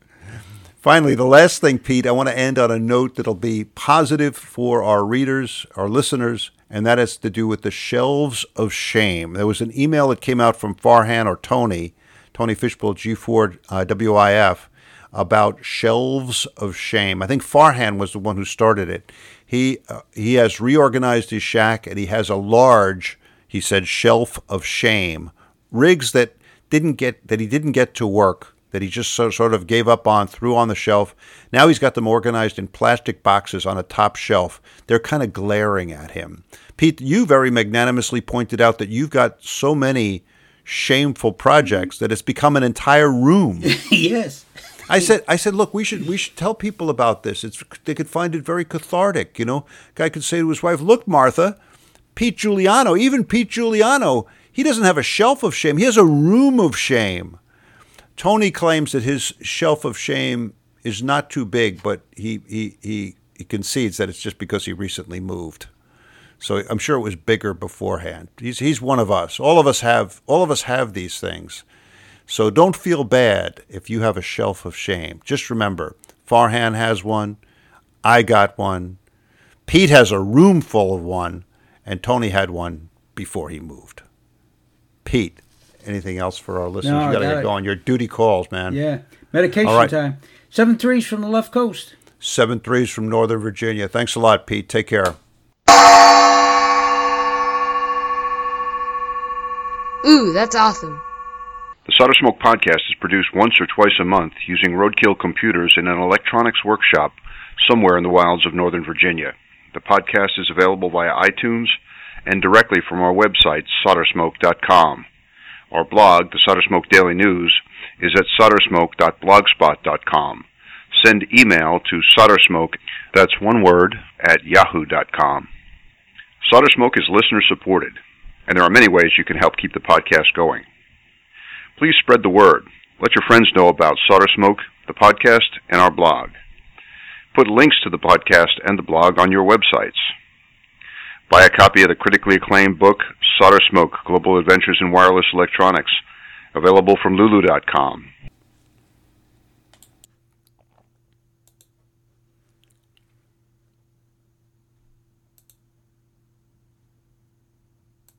Finally, the last thing, Pete, I want to end on a note that'll be positive for our readers, our listeners, and that has to do with the shelves of shame. There was an email that came out from Farhan or Tony, Tony Fishpool, G4 uh, WIF, about shelves of shame. I think Farhan was the one who started it. He uh, he has reorganized his shack and he has a large, he said, shelf of shame, rigs that didn't get that he didn't get to work that he just so, sort of gave up on, threw on the shelf. Now he's got them organized in plastic boxes on a top shelf. They're kind of glaring at him. Pete, you very magnanimously pointed out that you've got so many shameful projects that it's become an entire room.
yes.
I said, I said, look, we should we should tell people about this. It's they could find it very cathartic. You know, guy could say to his wife, "Look, Martha, Pete Juliano, even Pete Juliano, he doesn't have a shelf of shame. He has a room of shame." Tony claims that his shelf of shame is not too big, but he, he, he, he concedes that it's just because he recently moved. So I'm sure it was bigger beforehand. He's, he's one of us. All of us have all of us have these things. So don't feel bad if you have a shelf of shame. Just remember, Farhan has one, I got one, Pete has a room full of one, and Tony had one before he moved. Pete, anything else for our listeners?
No,
you got to
got
get going. Your duty calls, man.
Yeah. Medication
All right.
time. Seven threes from the left coast.
Seven threes from Northern Virginia. Thanks a lot, Pete. Take care.
Ooh, that's awesome.
The Solder Smoke podcast is produced once or twice a month using roadkill computers in an electronics workshop somewhere in the wilds of Northern Virginia. The podcast is available via iTunes and directly from our website, soldersmoke.com. Our blog, the Solder Smoke Daily News, is at soldersmoke.blogspot.com. Send email to soldersmoke, that's one word, at yahoo.com. Solder Smoke is listener supported, and there are many ways you can help keep the podcast going. Please spread the word. Let your friends know about Solder Smoke, the podcast, and our blog. Put links to the podcast and the blog on your websites. Buy a copy of the critically acclaimed book, Solder Smoke Global Adventures in Wireless Electronics, available from Lulu.com.